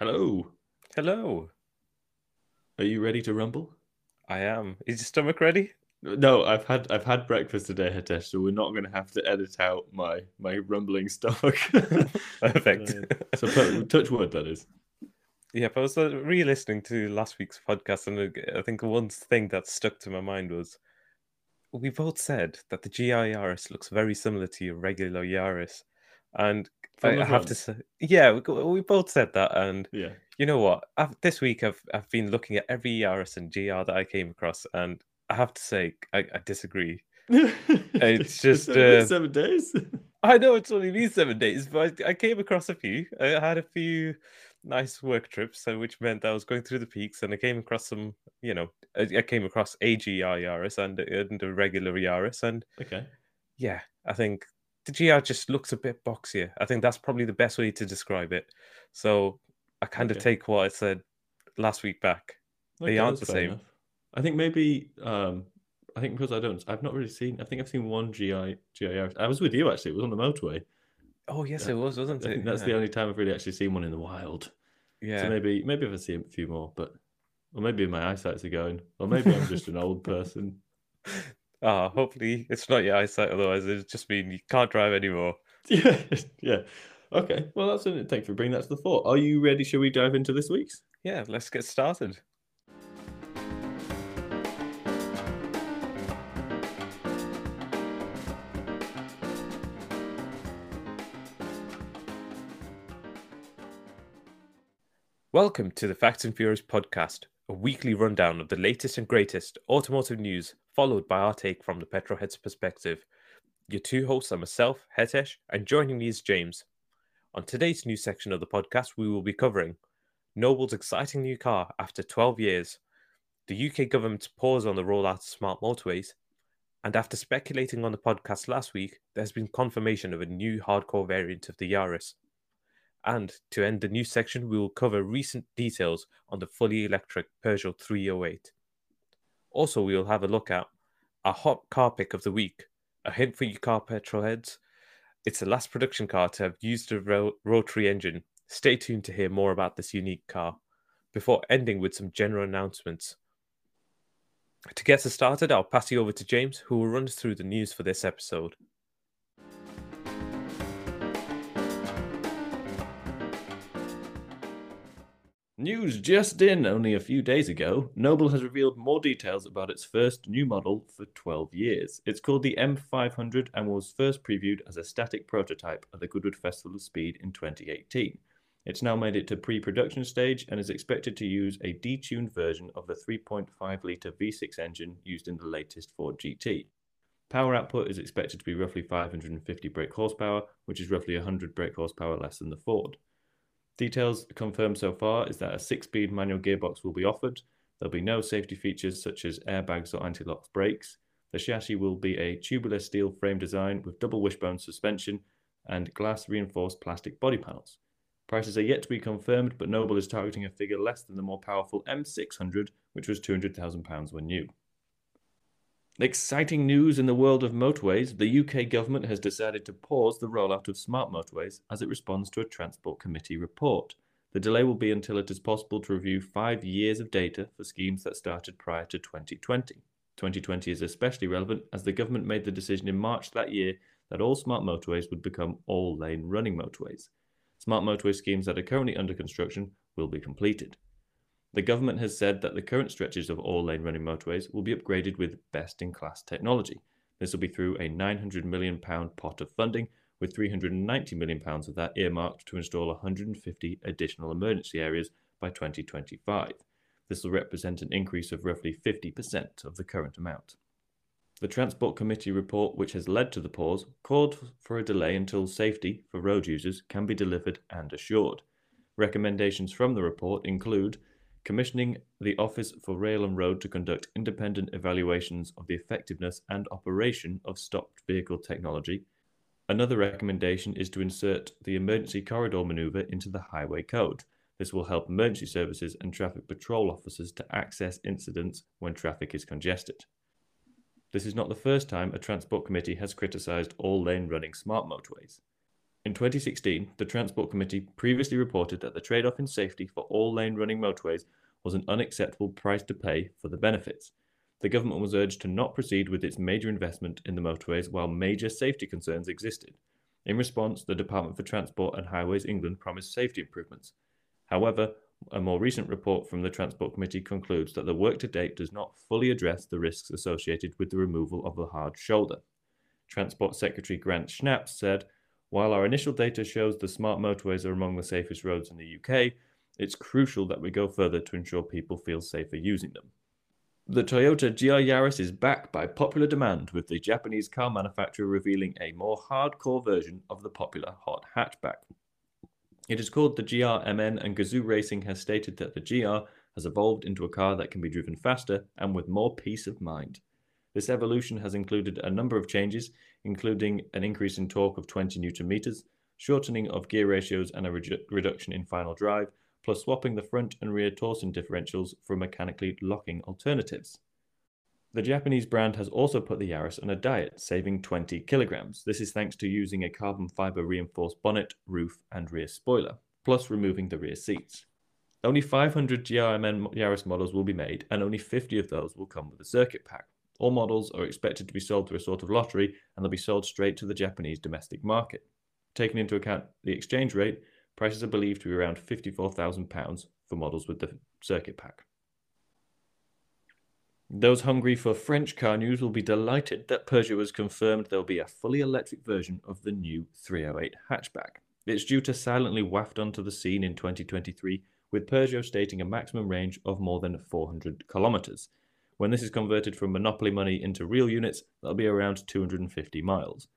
Hello. Hello. Are you ready to rumble? I am. Is your stomach ready? No, I've had I've had breakfast today, Hetesh, so we're not going to have to edit out my my rumbling stomach. Perfect. Uh, so touch wood, that is. Yeah, I was uh, re-listening to last week's podcast, and uh, I think one thing that stuck to my mind was we both said that the GR Yaris looks very similar to your regular Yaris, and I, I have to say, yeah, we, we both said that, and Yeah. you know what? I've, this week I've I've been looking at every Yaris and GR that I came across, and I have to say I, I disagree. It's just, It's uh, seven days. I know it's only been seven days, but I, I came across a few. I had a few nice work trips, so which meant I was going through the peaks, and I came across some, you know, I, I came across AGR Yaris and, and a regular Yaris, and okay. yeah, I think the GR just looks a bit boxier. I think that's probably the best way to describe it. So I kind of take what I said last week back. They Okay, aren't the same. enough. I think maybe um I think because I don't I've not really seen I think I've seen one GI GIR. I was with you actually, it was on the motorway. Oh yes, Yeah, it was, wasn't it? that's yeah. the only time I've really actually seen one in the wild. yeah. So maybe maybe if I see a few more, but or maybe my eyesight's are going, or maybe I'm just an old person. Ah, hopefully it's not your eyesight. Otherwise, it just mean you can't drive anymore. Yeah, yeah. Okay, well that's it. Thanks for bringing that to the fore. Are you ready? Shall we dive into this week's? Yeah, let's get started. Welcome to the Facts and Furious podcast, a weekly rundown of the latest and greatest automotive news, followed by our take from the petrolhead's perspective. Your two hosts are myself, Hetesh, and joining me is James. On today's new section of the podcast, we will be covering Noble's exciting new car after 12 years, the UK government's pause on the rollout of smart motorways, and after speculating on the podcast last week, there's been confirmation of a new hardcore variant of the Yaris. And to end the new section, we will cover recent details on the fully electric Peugeot 308. Also, we will have a look at our hot car pick of the week, a hint for you car petrol heads. It's the last production car to have used a ro- rotary engine. Stay tuned to hear more about this unique car before ending with some general announcements. To get us started, I'll pass you over to James, who will run us through the news for this episode. News just in only a few days ago, Noble has revealed more details about its first new model for 12 years. It's called the M500 and was first previewed as a static prototype at the Goodwood Festival of Speed in 2018. It's now made it to pre production stage and is expected to use a detuned version of the 3.5 litre V6 engine used in the latest Ford GT. Power output is expected to be roughly 550 brake horsepower, which is roughly 100 brake horsepower less than the Ford. Details confirmed so far is that a six speed manual gearbox will be offered. There'll be no safety features such as airbags or anti lock brakes. The chassis will be a tubular steel frame design with double wishbone suspension and glass reinforced plastic body panels. Prices are yet to be confirmed, but Noble is targeting a figure less than the more powerful M600, which was £200,000 when new. Exciting news in the world of motorways. The UK government has decided to pause the rollout of smart motorways as it responds to a Transport Committee report. The delay will be until it is possible to review five years of data for schemes that started prior to 2020. 2020 is especially relevant as the government made the decision in March that year that all smart motorways would become all lane running motorways. Smart motorway schemes that are currently under construction will be completed. The government has said that the current stretches of all lane running motorways will be upgraded with best in class technology. This will be through a £900 million pot of funding, with £390 million of that earmarked to install 150 additional emergency areas by 2025. This will represent an increase of roughly 50% of the current amount. The Transport Committee report, which has led to the pause, called for a delay until safety for road users can be delivered and assured. Recommendations from the report include commissioning the Office for Rail and Road to conduct independent evaluations of the effectiveness and operation of stopped vehicle technology. Another recommendation is to insert the emergency corridor maneuver into the highway code. This will help emergency services and traffic patrol officers to access incidents when traffic is congested. This is not the first time a Transport Committee has criticised all lane running smart motorways. In 2016, the Transport Committee previously reported that the trade off in safety for all lane running motorways was an unacceptable price to pay for the benefits. The government was urged to not proceed with its major investment in the motorways while major safety concerns existed. In response, the Department for Transport and Highways England promised safety improvements. However, a more recent report from the Transport Committee concludes that the work to date does not fully address the risks associated with the removal of the hard shoulder. Transport Secretary Grant Shapps said, While our initial data shows the smart motorways are among the safest roads in the UK, it's crucial that we go further to ensure people feel safer using them. The Toyota GR Yaris is back by popular demand, with the Japanese car manufacturer revealing a more hardcore version of the popular hot hatchback. It is called the GR MN, and Gazoo Racing has stated that the GR has evolved into a car that can be driven faster and with more peace of mind. This evolution has included a number of changes, including an increase in torque of 20 newton meters, shortening of gear ratios, and a redu- reduction in final drive, plus swapping the front and rear Torsen differentials for mechanically locking alternatives. The Japanese brand has also put the Yaris on a diet, saving 20 kilograms. This is thanks to using a carbon fiber reinforced bonnet, roof, and rear spoiler, plus removing the rear seats. Only 500 GRMN Yaris models will be made, and only 50 of those will come with a circuit pack. All models are expected to be sold through a sort of lottery, and they'll be sold straight to the Japanese domestic market. Taking into account the exchange rate, prices are believed to be around £54,000 for models with the circuit pack. Those hungry for French car news will be delighted that Peugeot has confirmed there'll be a fully electric version of the new 308 hatchback. It's due to silently waft onto the scene in 2023, with Peugeot stating a maximum range of more than 400 kilometres. When this is converted from monopoly money into real units, that'll be around 250 miles.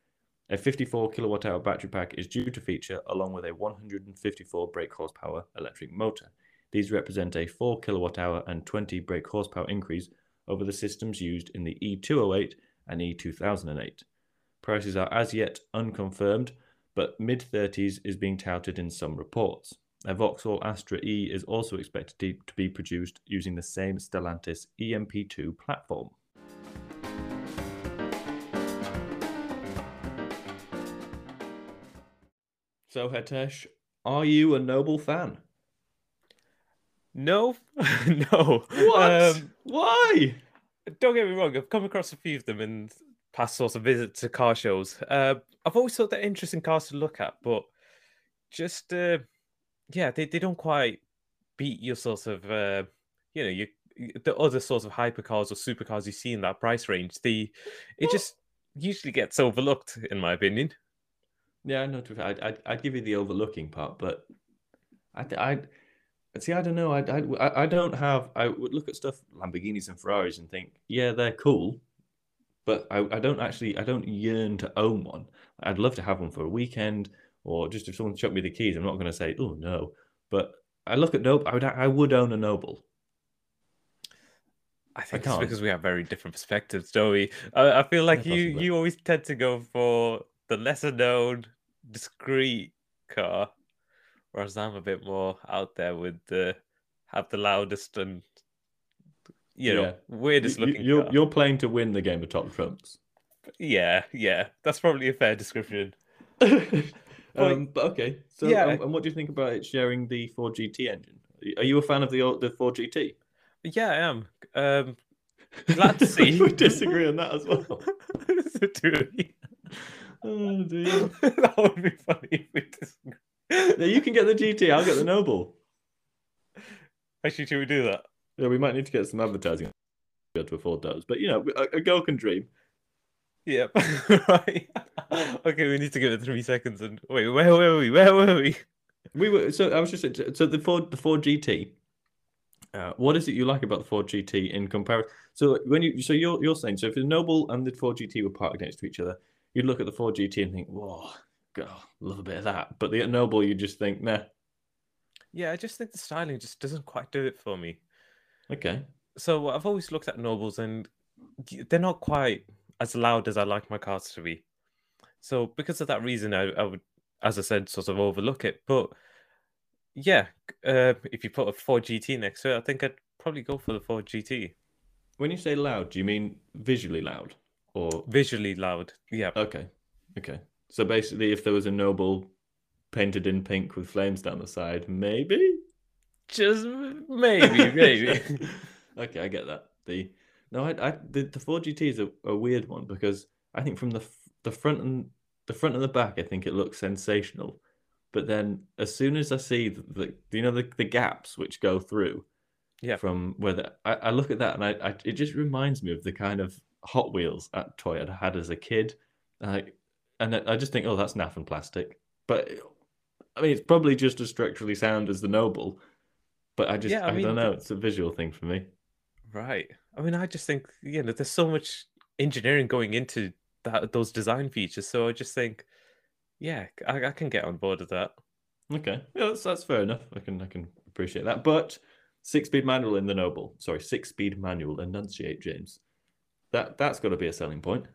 A 54 kilowatt hour battery pack is due to feature along with a 154 brake horsepower electric motor. These represent a 4 kilowatt hour and 20 brake horsepower increase over the systems used in the E208 and E2008. Prices are as yet unconfirmed, but mid 30s is being touted in some reports. A Vauxhall Astra E is also expected to be produced using the same Stellantis EMP2 platform. So, Hetesh, are you a Noble fan? No, no. What? Um, Why? don't get me wrong. I've come across a few of them in past sorts of visits to car shows. Uh, I've always thought they're interesting cars to look at, but just uh, yeah, they, they don't quite beat your sort of uh, you know you the other sorts of hypercars or supercars you see in that price range. The it just usually gets overlooked, in my opinion. Yeah, no, to fair, I'd, I'd, I'd give you the overlooking part, but I, I, see, I don't know. I, I, I don't have. I would look at stuff Lamborghinis and Ferraris and think, yeah, they're cool, but I, I don't actually, I don't yearn to own one. I'd love to have one for a weekend, or just if someone chucked me the keys, I'm not going to say, oh no. But I look at Noble. I would, I would own a Noble. I think can't. it's because we have very different perspectives, don't we? I, I feel like Yeah, you possibly. you always tend to go for the lesser known, discreet car, whereas I'm a bit more out there with the have the loudest and you know Yeah. weirdest you- looking you're, car. you're playing to win the game of top trumps. Yeah, yeah, that's probably a fair description. um, but okay, so yeah. um, and what do you think about it sharing the Ford GT engine? Are you a fan of the the Ford GT? Yeah, I am. Um, glad to see. we disagree on that as well. Do we? Oh dear. that would be funny if we disagree. Yeah, you can get the GT. I'll get the Noble. Actually, should we do that? Yeah, we might need to get some advertising to be able to afford those. But you know, a, a girl can dream. Yep. right. Okay, we need to give it three seconds. And wait, where were we? Where were we? We were so I was just so the Ford the Ford GT. Uh, what is it you like about the Ford GT in comparison? So when you so you're you're saying so if the Noble and the Ford GT were parked next to each other, you'd look at the Ford GT and think, "Whoa, God, love a bit of that." But the Noble, you just think, "Nah, Yeah, I just think the styling just doesn't quite do it for me. okay." So I've always looked at Nobles, and they're not quite as loud as I like my cars to be. So because of that reason, I, I would, as I said, sort of overlook it. But yeah, uh, if you put a Ford GT next to it, I think I'd probably go for the Ford GT. When you say loud, do you mean visually loud or Visually loud. Yeah. okay? Okay. So basically, if there was a Noble painted in pink with flames down the side. Maybe. Just maybe, maybe. okay, I get that. The no, I, I the, the Ford GT is a, a weird one because I think from the the front and the front and the back, I think it looks sensational. But then as soon as I see the, the you know the, the gaps which go through, Yeah. from where the, I, I look at that and I, I it just reminds me of the kind of Hot Wheels at toy I'd had as a kid, and I, and I just think, oh, that's naff and plastic. But I mean, it's probably just as structurally sound as the Noble. But I just Yeah, I I, mean, don't know. It's a visual thing for me. Right. I mean, I just think you know there's so much engineering going into that those design features. So I just think, yeah, I, I can get on board with that. Okay, yeah, that's that's fair enough. I can I can appreciate that. But six speed manual in the Noble, sorry, six speed manual enunciate, James. That that's got to be a selling point.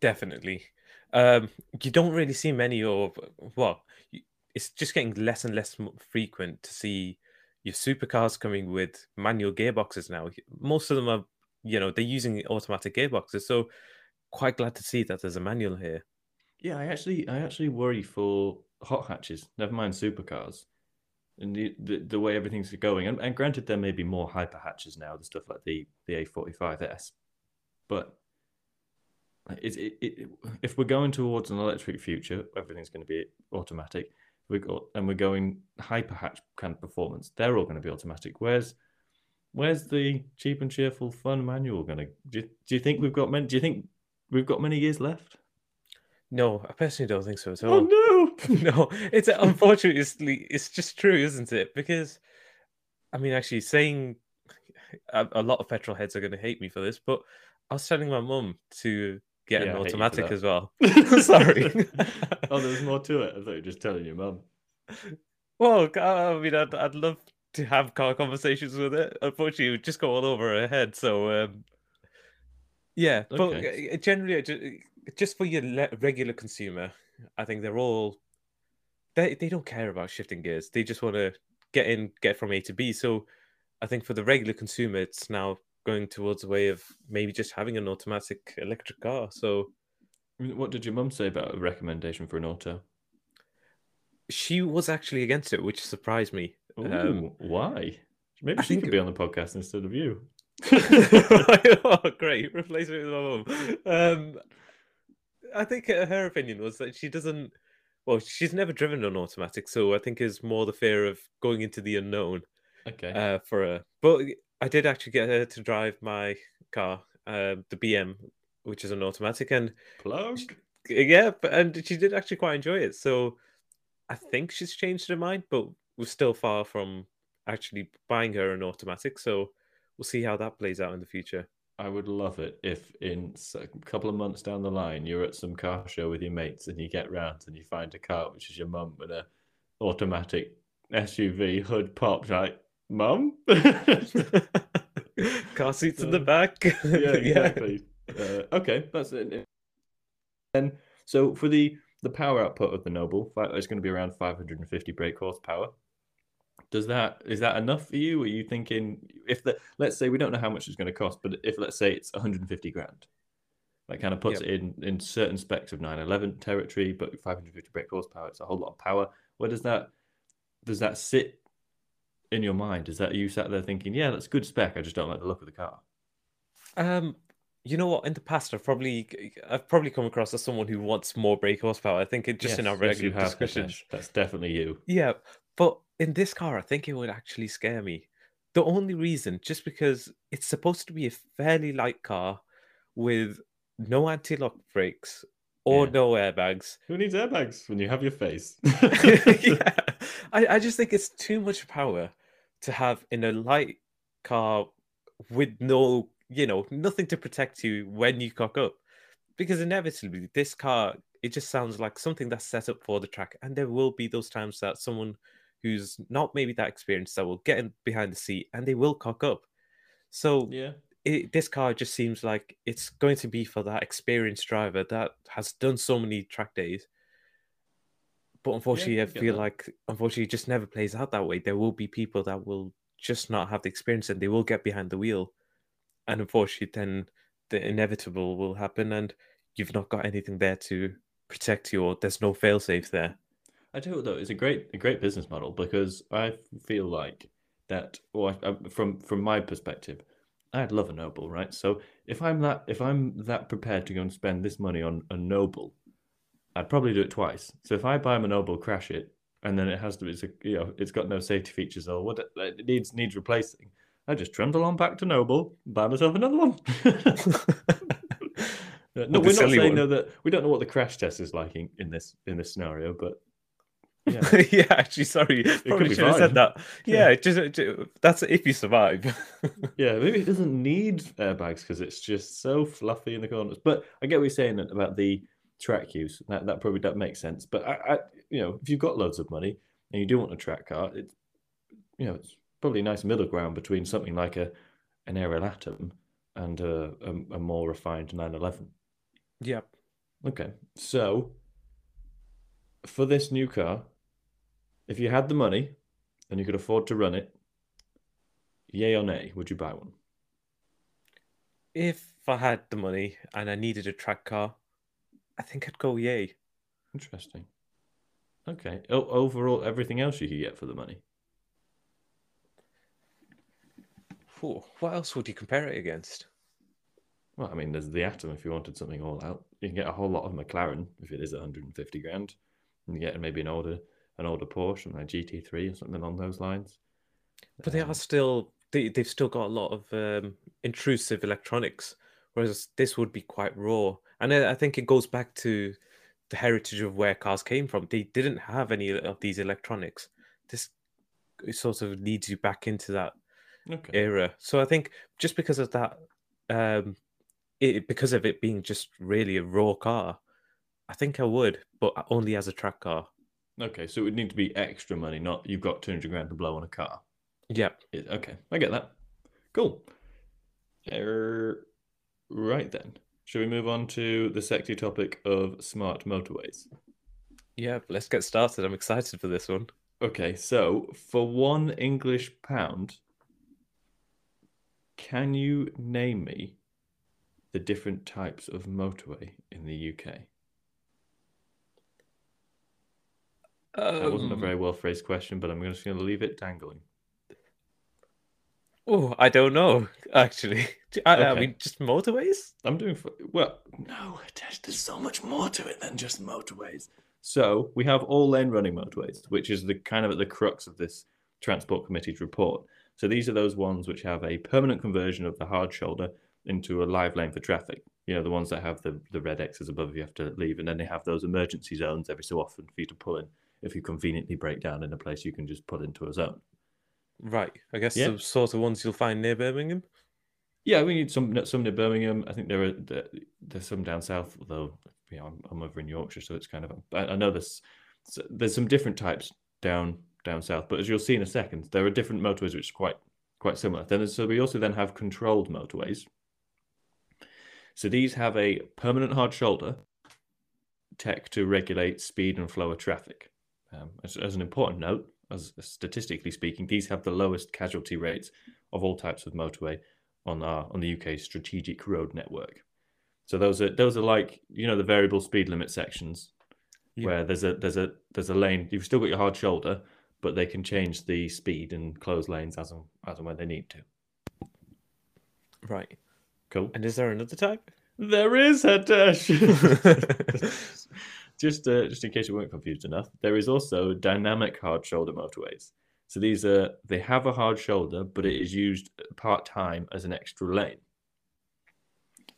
Definitely. Um, you don't really see many of well, it's just getting less and less frequent to see your supercars coming with manual gearboxes now. Most of them are, you know, they're using automatic gearboxes. So quite glad to see that there's a manual here. Yeah, I actually I actually worry for hot hatches. Never mind supercars, and the the, the way everything's going. And, and granted, there may be more hyper hatches now, the stuff like the the A45s, but. It, it, it, if we're going towards an electric future, everything's going to be automatic. We got and we're going hyper hatch kind of performance. They're all going to be automatic. Where's where's the cheap and cheerful fun manual going to? Do you, do you think we've got many? Do you think we've got many years left? No, I personally don't think so at oh, all. Oh no! no, it's unfortunately it's just true, isn't it? Because I mean, actually, saying a, a lot of petrol heads are going to hate me for this, but I was telling my mum to get Yeah, an I hate you for automatic as well. Sorry. oh, there's more to it. I thought you were just telling your mum. Well, I mean, I'd, I'd love to have car conversations with it. Unfortunately, it would just go all over her head. So, um, yeah, but Okay. uh, generally, just for your regular consumer, I think they're all they they don't care about shifting gears. They just want to get in, get from A to B. So, I think for the regular consumer, it's now going towards a way of maybe just having an automatic electric car. So, What did your mum say about a recommendation for an auto? she was actually against it, which surprised me. Ooh, Um, why? Maybe I she think- could be on the podcast instead of you. oh, great. Replace me with my mum. Um, I think her opinion was that she doesn't, well, she's never driven an automatic. So I think is more the fear of going into the unknown okay. uh, for her. But I did actually get her to drive my car, uh, the BM, which is an automatic. And Plug. yeah, but, and she did actually quite enjoy it. So I think she's changed her mind, but we're still far from actually buying her an automatic. So we'll see how that plays out in the future. I would love it if in a couple of months down the line you're at some car show with your mates and you get round and you find a car which is your mum with a automatic SUV hood popped like mum. Car seats in the Uh, back. yeah, exactly. Uh, okay, that's it. And so for the the power output of the Noble, it's going to be around 550 brake horsepower. Does that is that enough for you? Are you thinking if the let's say we don't know how much it's going to cost, but if let's say it's 150 grand, that kind of puts Yep. it in in certain specs of 911 territory, but 550 brake horsepower, it's a whole lot of power. Where does that does that sit in your mind? Is that you sat there thinking, yeah, that's good spec, I just don't like the look of the car? Um, you know what? In the past, I've probably I've probably come across as someone who wants more brake horsepower. I think it just in our Yes, yes, regular discussions. That's definitely you. Yeah, but in this car, I think it would actually scare me. The only reason, just because it's supposed to be a fairly light car with no anti-lock brakes or Yeah. no airbags. Who needs airbags when you have your face? yeah, I, I just think it's too much power to have in a light car with no, you know, nothing to protect you when you cock up. Because inevitably, this car, it just sounds like something that's set up for the track. And there will be those times that someone who's not maybe that experienced that will get in behind the seat and they will cock up. So yeah. it, this car just seems like it's going to be for that experienced driver that has done so many track days. But unfortunately, I I feel that. like unfortunately it just never plays out that way. There will be people that will just not have the experience and they will get behind the wheel. And unfortunately, then the inevitable will happen and you've not got anything there to protect you or there's no fail safe there. I tell you what, though, it's a great a great business model because I feel like that, or I, from from my perspective, I'd love a Noble, right? So if I'm that if I'm that prepared to go and spend this money on a Noble, I'd probably do it twice. So if I buy a Noble, crash it, and then it has to, it's a, you know, it's got no safety features or what it needs needs replacing. I just trundle on back to Noble, buy myself another one. no, we're not saying one. though that we don't know what the crash test is like in, in this in this scenario, but yeah, yeah actually, sorry, probably should fine. have said that. Yeah, yeah. Just, just, that's if you survive. yeah, maybe it doesn't need airbags because it's just so fluffy in the corners. But I get what you're saying about the track use. That that probably that makes sense. But I, I, you know, if you've got loads of money and you do want a track car, it's you know, it's probably a nice middle ground between something like a an Ariel Atom and a, a, a more refined 911. Yep. Okay, so for this new car, if you had the money and you could afford to run it, yay or nay, would you buy one? If I had the money and I needed a track car, I think I'd go yay. Interesting. Okay. O- overall, everything else you could get for the money. Ooh, what else would you compare it against? Well, I mean, there's the Atom if you wanted something all out. You can get a whole lot of McLaren if it is 150 grand. And you get maybe an older an older Porsche, like GT3 or something along those lines. But they are um, still they they've still got a lot of um, intrusive electronics, whereas this would be quite raw. And I, I think it goes back to the heritage of where cars came from. They didn't have any of these electronics. This sort of leads you back into that okay. era. So I think just because of that, um, it, because of it being just really a raw car, I think I would, but only as a track car. Okay, so it would need to be extra money, not you've got 200 grand to blow on a car. Yep. It, okay, I get that. Cool. Uh, right then. Shall we move on to the sexy topic of smart motorways? Yeah, let's get started. I'm excited for this one. Okay, so for one English pound, can you name me the different types of motorway in the UK? Um, that wasn't a very well phrased question, but I'm just going to leave it dangling. Oh, I don't know. Actually, I, okay. I, mean, just motorways. I'm doing for, well. No, there's so much more to it than just motorways. So we have all lane running motorways, which is the kind of at the crux of this transport committee's report. So these are those ones which have a permanent conversion of the hard shoulder into a live lane for traffic. You know, the ones that have the, the red X's above you have to leave, and then they have those emergency zones every so often for you to pull in if you conveniently break down in a place you can just pull into a zone. Right. I guess yeah. the sort of ones you'll find near Birmingham. Yeah, we need some some near Birmingham. I think there are there's some down south, though. You know, I'm, I'm over in Yorkshire, so it's kind of. I, I know there's there's some different types down down south, but as you'll see in a second, there are different motorways which are quite quite similar. Then so we also then have controlled motorways. So these have a permanent hard shoulder tech to regulate speed and flow of traffic. Um, as, as, an important note, as statistically speaking, these have the lowest casualty rates of all types of motorway on our on the UK's strategic road network. So those are those are like you know the variable speed limit sections yeah. where there's a there's a there's a lane. You've still got your hard shoulder, but they can change the speed and close lanes as and as and when they need to. Right. Cool. And is there another type? There is Hetesh. just uh, just in case you weren't confused enough, there is also dynamic hard shoulder motorways. So these are they have a hard shoulder, but it is used part time as an extra lane.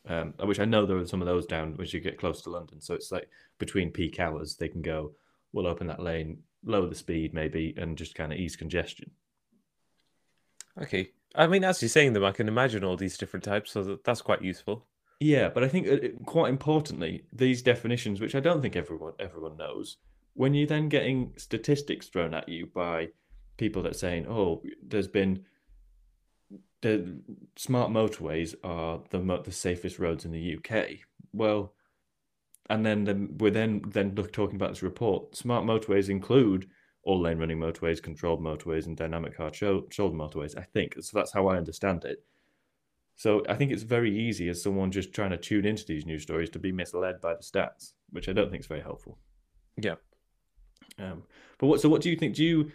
Um, which I know there are some of those down as you get close to London. So it's like between peak hours, they can go, we'll open that lane, lower the speed maybe, and just kind of ease congestion. Okay. I mean, as you're saying them, I can imagine all these different types, so that's quite useful. Yeah, but I think uh, quite importantly, these definitions, which I don't think everyone everyone knows, when you're then getting statistics thrown at you by people that saying, "Oh, there's been the smart motorways are the the safest roads in the UK." Well, and then the, we're then then look, talking about this report. Smart motorways include all lane running motorways, controlled motorways, and dynamic hard shoulder motorways. I think so. That's how I understand it. So I think it's very easy as someone just trying to tune into these news stories to be misled by the stats, which I don't think is very helpful. Yeah. Um, but what? So what do you think? Do you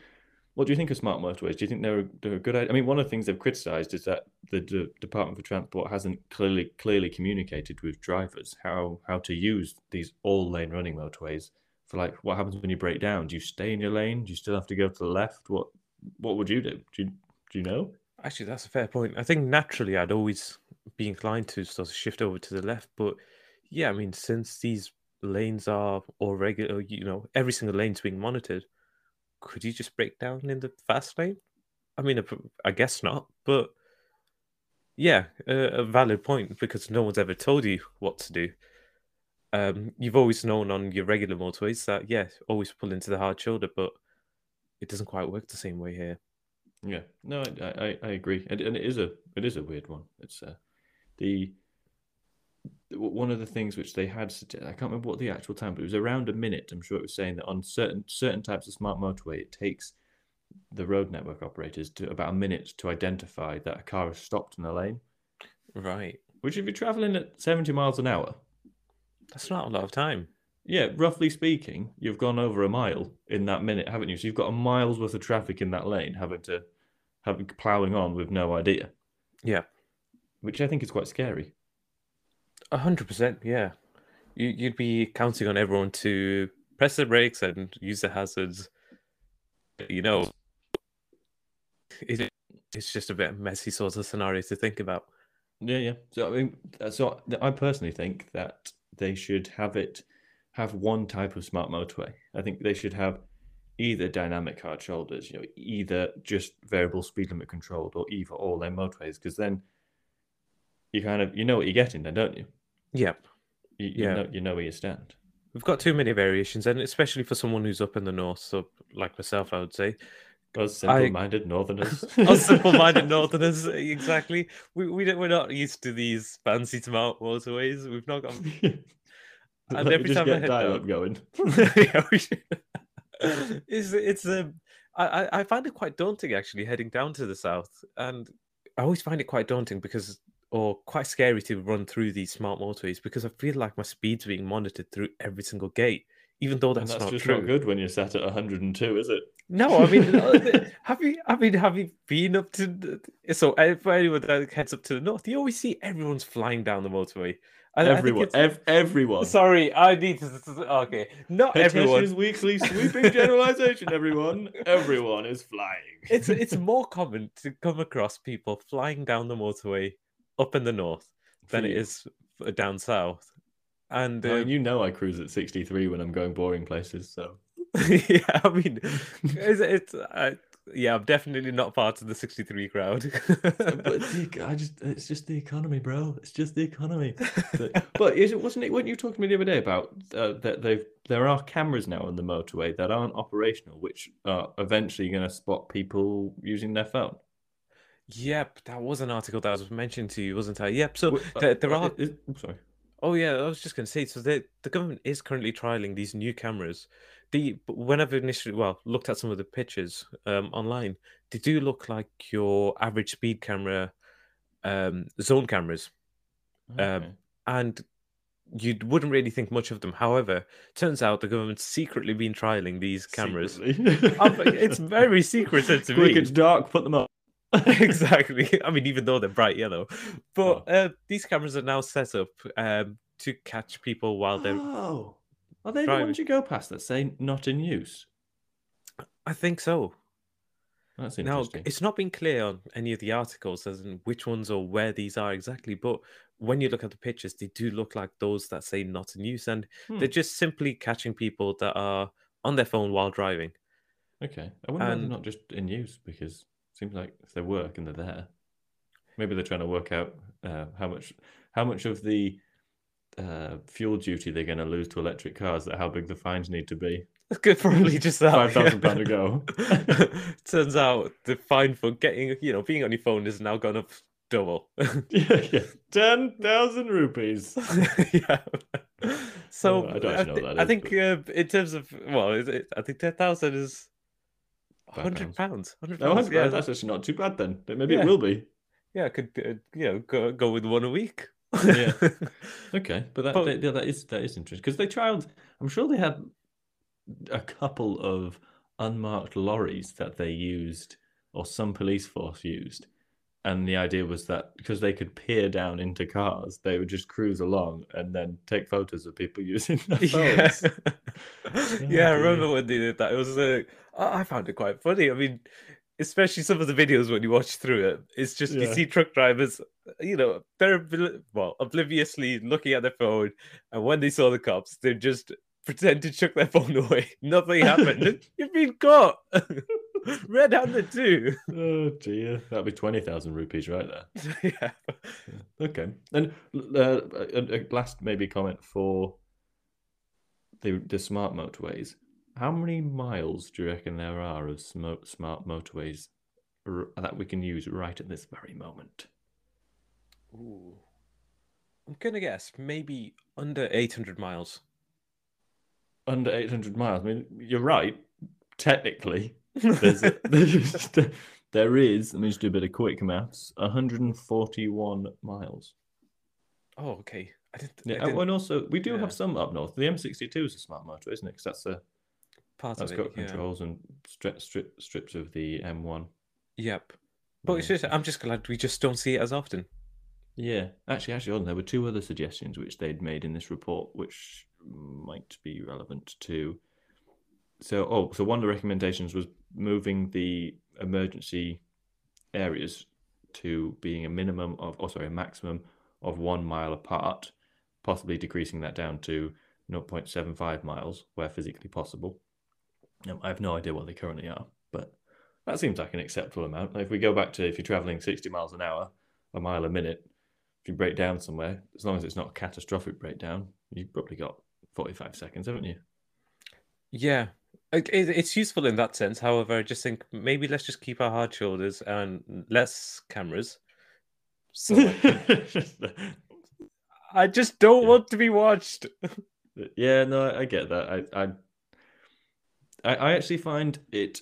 what do you think of smart motorways? Do you think they're they're a good idea? I mean, one of the things they've criticised is that the D- Department for Transport hasn't clearly clearly communicated with drivers how how to use these all lane running motorways. For like, what happens when you break down? Do you stay in your lane? Do you still have to go to the left? What what would you do? Do you, do you know? Actually, that's a fair point. I think naturally I'd always be inclined to sort of shift over to the left, but yeah, I mean, since these lanes are all regular, you know, every single lane's being monitored could you just break down in the fast lane? I mean, I guess not, but yeah, a, a valid point because no one's ever told you what to do. Um, you've always known on your regular motorways that yeah, always pull into the hard shoulder, but it doesn't quite work the same way here. Yeah, no, I I, I agree, and, and it is a it is a weird one. It's uh, the one of the things which they had I can't remember what the actual time, but it was around a minute. I'm sure it was saying that on certain certain types of smart motorway, it takes the road network operators to about a minute to identify that a car has stopped in a lane. Right. Which, if you're traveling at 70 miles an hour, that's not a lot of time. Yeah, roughly speaking, you've gone over a mile in that minute, haven't you? So you've got a mile's worth of traffic in that lane, having to having plowing on with no idea. Yeah. Which I think is quite scary. A hundred percent, yeah. You, you'd be counting on everyone to press the brakes and use the hazards. You know, it, it's just a bit messy sort of scenario to think about. Yeah, yeah. So I mean, uh, so uh, I personally think that they should have it have one type of smart motorway. I think they should have either dynamic hard shoulders, you know, either just variable speed limit controlled, or either all lane motorways, because then you kind of you know what you're getting, then don't you? Yep. You, you yeah. know you know where you stand. We've got too many variations, and especially for someone who's up in the north, so like myself, I would say. Us simple-minded I... northerners. Us simple-minded northerners, exactly. We we don't, we're not used to these fancy smart motorways. We've not got. and every time I head down, going. yeah, we should. it's it's um, I I find it quite daunting actually heading down to the south, and I always find it quite daunting because or quite scary to run through these smart motorways because I feel like my speed's being monitored through every single gate, even though that's, that's not just true. not good when you're sat at 102, is it? No, I mean, have you? I mean, have you been up to? So, for anyone that heads up to the north, you always see everyone's flying down the motorway. I, everyone, I ev- everyone. Sorry, I need to. Okay, not everyone. weekly sweeping generalization. Everyone, everyone is flying. It's it's more common to come across people flying down the motorway up in the north than it is down south. And um, you know, I cruise at 63 when I'm going boring places. So yeah, I mean, it's, it's uh, yeah, I'm definitely not part of the 63 crowd. but the, I just, it's just the economy, bro. It's just the economy. but, but is it wasn't it? Weren't you talking to me the other day about uh, that they've there are cameras now on the motorway that aren't operational, which are eventually going to spot people using their phone. Yep, that was an article that was mentioned to you, wasn't I? Yep. So uh, there, there are. Is, I'm sorry. Oh yeah, I was just going to say. So the the government is currently trialing these new cameras. The when I've initially well looked at some of the pictures um, online, they do look like your average speed camera, um, zone cameras, um, okay. um, and you wouldn't really think much of them. However, turns out the government's secretly been trialing these cameras. it's very secretive to Quick, me. It's dark. Put them up. exactly. I mean, even though they're bright yellow, but oh. uh, these cameras are now set up um, to catch people while they're. Oh, are they driving. the ones you go past that say not in use? I think so. That's interesting. Now, it's not been clear on any of the articles as in which ones or where these are exactly, but when you look at the pictures, they do look like those that say not in use, and hmm. they're just simply catching people that are on their phone while driving. Okay, I wonder and... they're not just in use because Seems like if they work and they're there, maybe they're trying to work out uh, how much how much of the uh, fuel duty they're going to lose to electric cars. That how big the fines need to be. Good, probably just that five thousand yeah. pound to go. Turns out the fine for getting you know being on your phone is now gone up double. yeah, yeah, ten thousand rupees. yeah. So oh, I, I, th- I think uh, in terms of well, it, I think ten thousand is Hundred pounds. Hundred pounds. yeah, that's actually not too bad then. But maybe yeah. it will be. Yeah, I could uh, you know go go with one a week. yeah. Okay, but that but, yeah, that is that is interesting because they trialed. I'm sure they had a couple of unmarked lorries that they used, or some police force used. And the idea was that because they could peer down into cars, they would just cruise along and then take photos of people using their Yeah, phones. yeah. I remember when they did that. It was uh, I I found it quite funny. I mean, especially some of the videos when you watch through it, it's just you see truck drivers, you know, they're well obliviously looking at their phone, and when they saw the cops, they just pretend to chuck their phone away. Nothing happened. You've been caught, red-handed too. Oh dear, that'd be twenty thousand rupees right there. yeah. Okay, and uh, a, a last maybe comment for the the smart motorways. How many miles do you reckon there are of smo- smart motorways r- that we can use right at this very moment? Ooh. I'm gonna guess maybe under 800 miles. Under eight hundred miles. I mean, you're right. Technically, there's a, there's, there is. Let me just do a bit of quick maths. One hundred and forty-one miles. oh, okay. I didn't. I Yeah, didn't and also we do yeah. have some up north. The M62 is a smart motor, isn't it? Because that's a part that's of it. got yeah. controls and strip, strip, strips of the M1. Yep. But it's just, I'm just glad we just don't see it as often. Yeah, actually, actually, on, there were two other suggestions which they'd made in this report, which might be relevant to. So, oh, so one of the recommendations was moving the emergency areas to being a minimum of, oh, sorry, a maximum of one mile apart, possibly decreasing that down to 0.75 miles where physically possible. Um, I have no idea what they currently are, but that seems like an acceptable amount. If we go back to if you're traveling 60 miles an hour, a mile a minute, if you break down somewhere, as long as it's not a catastrophic breakdown, you've probably got 45 seconds, haven't you? Yeah. It, it- it's useful in that sense. However, I just think maybe let's just keep our hard shoulders and less cameras. So I just don't Yeah. want to be watched. yeah, no, I get that. I, I, I, I actually find it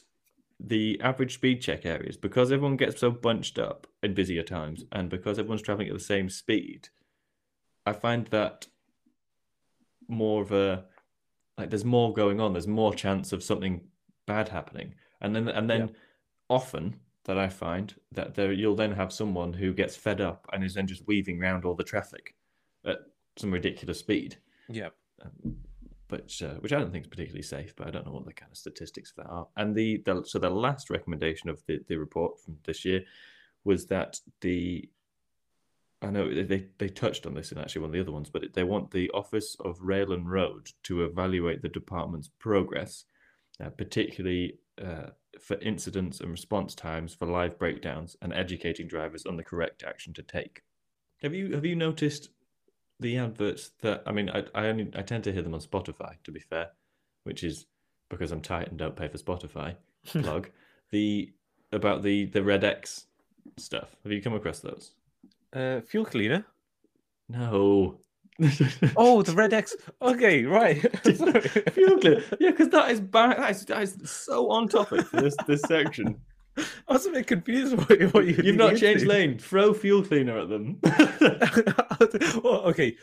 the average speed check areas because everyone gets so bunched up in busier times, and because everyone's traveling at the same speed. I find that more of a like there's more going on. There's more chance of something bad happening, and then and then Yeah. often that I find that there you'll then have someone who gets fed up and is then just weaving around all the traffic at some ridiculous speed Yeah. um, but uh, which I don't think is particularly safe. But I don't know what the kind of statistics of that are. And the, the so the last recommendation of the, the report from this year was that the I know they they touched on this in actually one of the other ones, but they want the Office of Rail and Road to evaluate the department's progress, uh, particularly uh, for incidents and response times for live breakdowns and educating drivers on the correct action to take. Have you have you noticed the adverts that I mean I I only I tend to hear them on Spotify to be fair, which is because I'm tight and don't pay for Spotify. Plug the about the the Red X stuff. Have you come across those? Uh, fuel cleaner. No. Oh, the Red X. Okay, right. Fuel clear. Yeah, because that is. That is, that is so on topic for this this section. I was a bit confused what, you- what you You've not changed into. lane. Throw fuel cleaner at them. well, okay.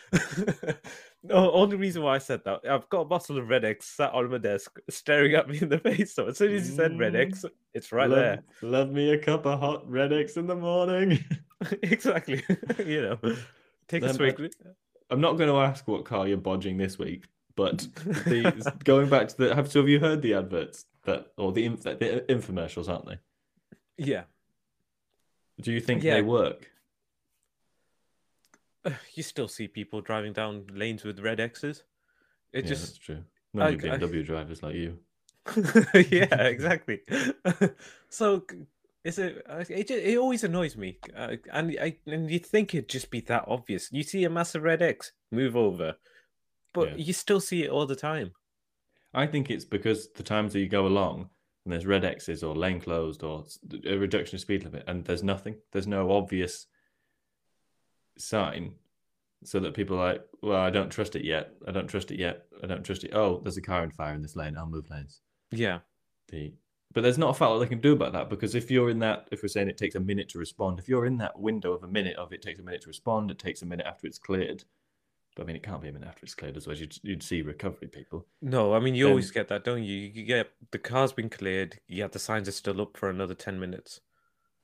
no, only reason why I said that, I've got a bottle of Redex sat on my desk, staring at me in the face. So as soon as you said Red X, it's right love, there. Love me a cup of hot Redex in the morning. exactly. you know, take a Then, uh, swig. I'm not going to ask what car you're bodging this week, but the, going back to the have so have you heard the adverts that or the inf- the infomercials, aren't they? Yeah, Do you think Yeah. they work? you still see people driving down lanes with Red X's. It yeah, that's true. Not I- I- BMW drivers like you. yeah, exactly. so is it? uh, it always annoys me, uh, and I and you think it'd just be that obvious. You see a massive red X, move over, but Yeah. you still see it all the time. I think it's because the times that you go along and there's red X's or lane closed or a reduction of speed limit and there's nothing, there's no obvious sign so that people are like, well, I don't trust it yet. I don't trust it yet. I don't trust it. Oh, there's a car in fire in this lane. I'll move lanes. Yeah, The but there's not a that they can do about that because if you're in that, if we're saying it takes a minute to respond, if you're in that window of a minute of it takes a minute to respond, it takes a minute after it's cleared, but I mean, it can't be a minute after it's cleared, otherwise you'd, you'd see recovery people. No, I mean you Then- always get that, don't you? You get the car's been cleared, yet the signs are still up for another ten minutes.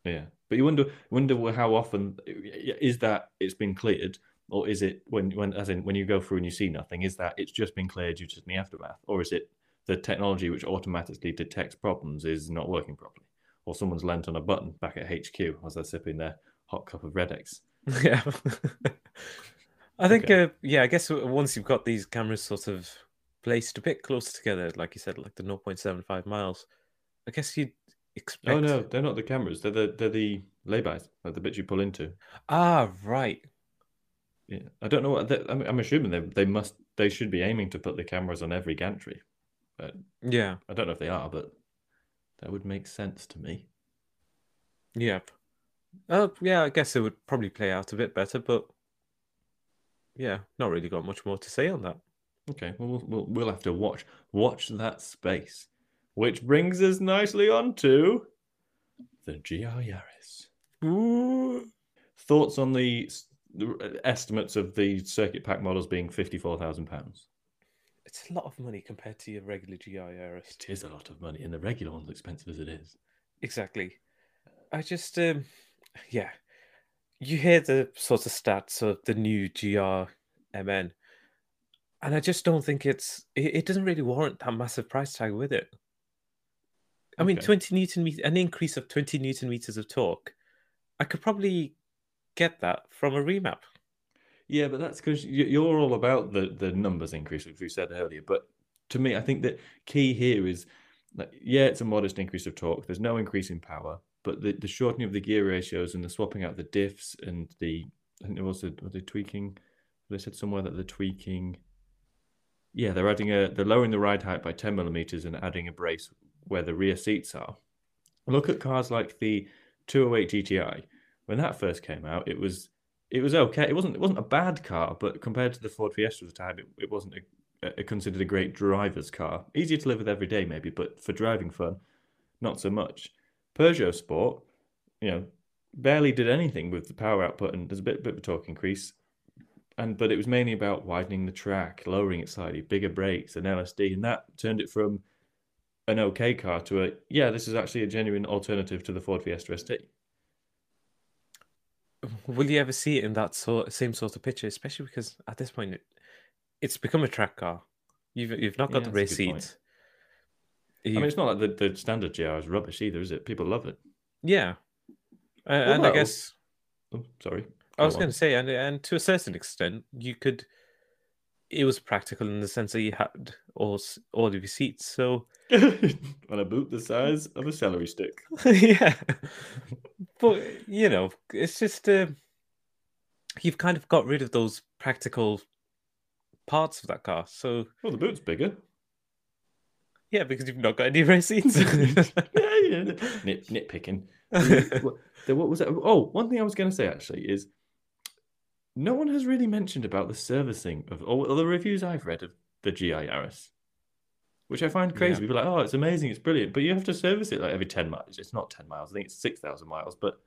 Yeah, but you wonder wonder how often is that it's been cleared, or is it when when as in when you go through and you see nothing, is that it's just been cleared, due to the aftermath, or is it the technology which automatically detects problems is not working properly, or someone's lent on a button back at HQ as they're sipping their hot cup of Redex? Yeah. I think, Okay. uh, yeah, I guess once you've got these cameras sort of placed a bit closer together, like you said, like the 0.75 miles, I guess you'd expect. Oh no, they're not the cameras. They're the they're the laybys, like the bits you pull into. Ah, right. Yeah, I don't know what they, I'm. I'm assuming they they must they should be aiming to put the cameras on every gantry. but Yeah. I don't know if they are, but that would make sense to me. Yep. Oh, yeah, I guess it would probably play out a bit better, but yeah, not really got much more to say on that. Okay, well we'll we'll, we'll have to watch watch that space, which brings us nicely on to the GR Yaris. Ooh. Thoughts on the, the estimates of the circuit pack models being fifty four thousand pounds. It's a lot of money compared to your regular GR Yaris. It is a lot of money, and the regular one's expensive as it is. Exactly. I just, um, yeah, you hear the sort of stats of the new GRMN, and I just don't think it's, it, it doesn't really warrant that massive price tag with it. I mean, 20 newton meters, an increase of 20 newton meters of torque, I could probably get that from a remap. Yeah, but that's because you're all about the the numbers increase, which we said earlier. But to me, I think that key here is that yeah, it's a modest increase of torque. There's no increase in power, but the, the shortening of the gear ratios and the swapping out the diffs and the I think there was a, were they tweaking? They said somewhere that they're tweaking. Yeah, they're adding a they're lowering the ride height by 10 millimeters and adding a brace where the rear seats are. Look at cars like the 208 GTI. When that first came out, it was it was okay. It wasn't it wasn't a bad car, but compared to the Ford Fiesta at the time, it, it wasn't a, a considered a great driver's car. Easier to live with every day, maybe, but for driving fun, not so much. Peugeot Sport, you know, barely did anything with the power output, and there's a bit, bit of a torque increase. And but it was mainly about widening the track, lowering it slightly, bigger brakes, and LSD, and that turned it from an okay car to a yeah, this is actually a genuine alternative to the Ford Fiesta ST. Will you ever see it in that sort same sort of picture? Especially because at this point, it, it's become a track car. You've you've not got Yeah, the that's a rear good point. seats. I mean, it's not like the, the standard GR is rubbish either, is it? People love it. yeah, Uh, and I guess Oh, sorry. I was Go going to say, and and to a certain extent, you could. It was practical in the sense that you had all all of your seats. So on a boot the size of a celery stick. yeah, but you know, it's just uh, you've kind of got rid of those practical parts of that car. So Well, the boot's bigger. Yeah, because you've not got any yeah, yeah. Nit, nitpicking. what, the- what was that? Oh, one thing I was going to say actually is no one has really mentioned about the servicing of all the reviews I've read of the GR Yaris, which I find crazy. Yeah. People are like, oh, it's amazing, it's brilliant, but you have to service it like every 10 miles. It's not 10 miles, I think it's 6,000 miles. But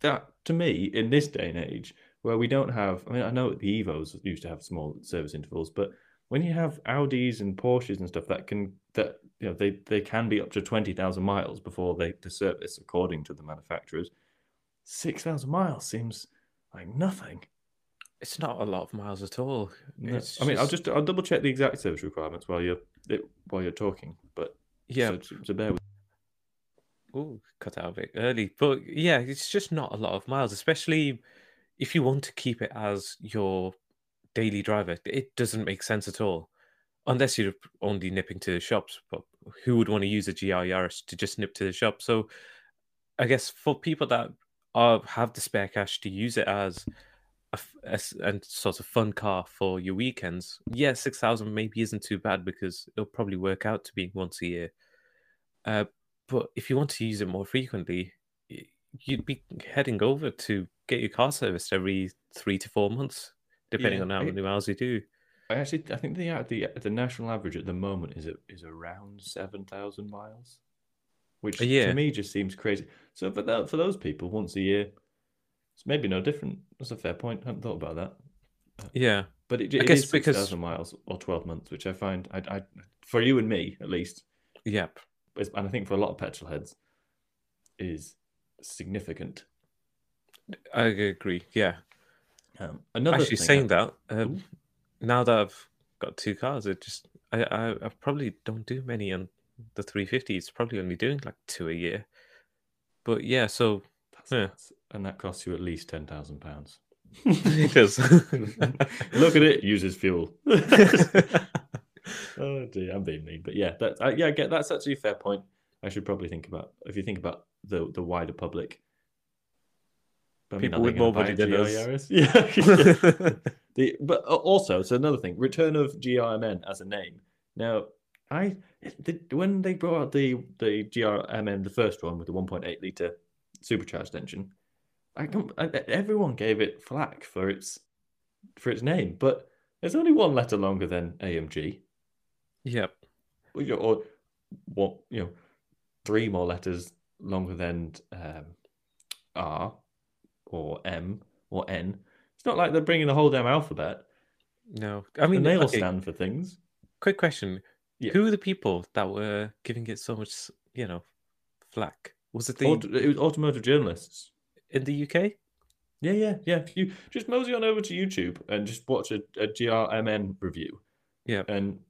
that, to me, in this day and age, where we don't have, I mean, I know the Evos used to have small service intervals, but when you have Audis and Porsches and stuff that can, that, you know, they, they can be up to 20,000 miles before they to service, according to the manufacturers. 6,000 miles seems like nothing. it's not a lot of miles at all. No. I mean, I'll just I'll double check the exact service requirements while you're it, while you're talking, but yeah. so, so bear with. Oh, cut out a bit early. But yeah, it's just not a lot of miles, especially if you want to keep it as your daily driver. It doesn't make sense at all. Unless you're only nipping to the shops. But who would want to use a GR Yaris to just nip to the shop? So I guess for people that are have the spare cash to use it as a and sort of fun car for your weekends, yeah, six thousand maybe isn't too bad because it'll probably work out to being once a year. Uh, but if you want to use it more frequently, you'd be heading over to get your car serviced every three to four months, depending Yeah, on how many miles you do. I actually I think the the the national average at the moment is is around seven thousand miles, which A year. to me just seems crazy. So for that for those people, once a year, it's maybe no different. That's a fair point. I hadn't thought about that. Yeah. But it, I it guess is because- 6,000 miles or 12 months, which I find, I, I, for you and me at least, Yep. and I think for a lot of petrol heads, is significant. I agree. Yeah. Um, another Actually, thing saying I- that, um, now that I've got two cars, it just I, I I probably don't do many on the 350. It's probably only doing like two a year. But yeah, so that's, yeah. that's- and that costs you at least ten thousand pounds. it does. Look at it, uses fuel. oh dear, I'm being mean, but yeah, that uh, yeah, I get that's actually a fair point. I should probably think about if you think about the the wider public. I mean, People with more a than us. Yeah. The, but uh, also, it's another thing. Return of GRMN as a name. Now, I the, when they brought out the the GRMN, the first one with the 1.8 liter supercharged engine, I don't. I, everyone gave it flack for its for its name, but it's only one letter longer than AMG, yep. or, you know, or what you know, three more letters longer than um, R or M or N. It's not like they're bringing the whole damn alphabet. No, I mean, they all okay, stand for things. quick question: Yeah. Who were the people that were giving it so much, you know, flack? Was it the Aut- it was automotive journalists. in the UK? Yeah, yeah, yeah. You just mosey on over to YouTube and just watch a, a GRMN review, Yeah. and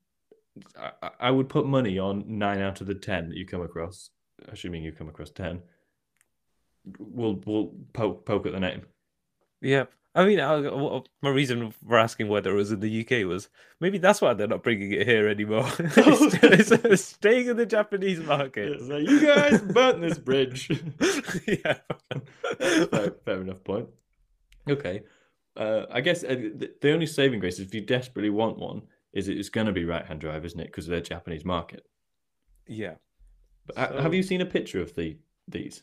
I, I- I would put money on nine out of the ten that you come across, assuming you come across ten. Will will poke poke at the name. Yeah. I mean, I, my reason for asking whether it was in the UK was maybe that's why they're not bringing it here anymore. it's, it's staying in the Japanese market. Like, you guys burnt this bridge. yeah. fair, fair enough point. Okay. Uh, I guess uh, the, the only saving grace, if you desperately want one, is it's going to be right hand drive, isn't it? Because of their Japanese market. yeah. But So- have you seen a picture of the these?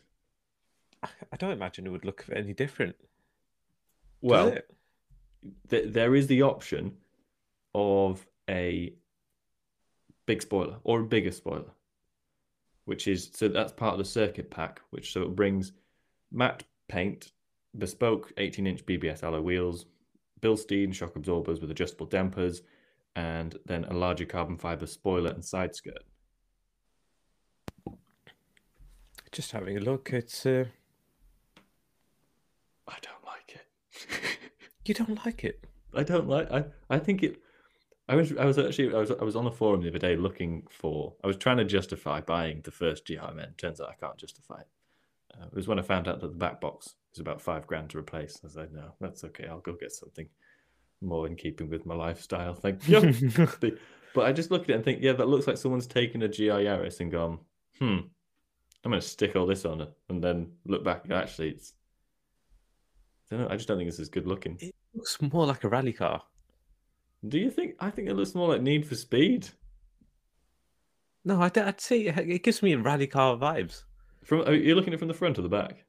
I don't imagine it would look any different. Well, th- there is the option of a big spoiler or a bigger spoiler, which is so that's part of the circuit pack, which so it brings matte paint, bespoke 18 inch BBS alloy wheels, Bilstein shock absorbers with adjustable dampers, and then a larger carbon fiber spoiler and side skirt. just having a look. It's uh, I don't like it. You don't like it. I don't like. I I think it. I was I was actually I was I was on a forum the other day looking for. I was trying to justify buying the first GRMN. Turns out I can't justify it. Uh, it was when I found out that the back box is about five grand to replace. I was like, no, that's okay. I'll go get something more in keeping with my lifestyle. Thank you. But I just look at it and think, yeah, that looks like someone's taken a GR Yaris and gone, hmm, I'm going to stick all this on it, and then look back. Actually, it's. I don't know. I just don't think this is good looking. it looks more like a rally car. Do you think? I think it looks more like Need for Speed. No, I'd, I'd say it it gives me rally car vibes. From are you looking at it from the front or the back?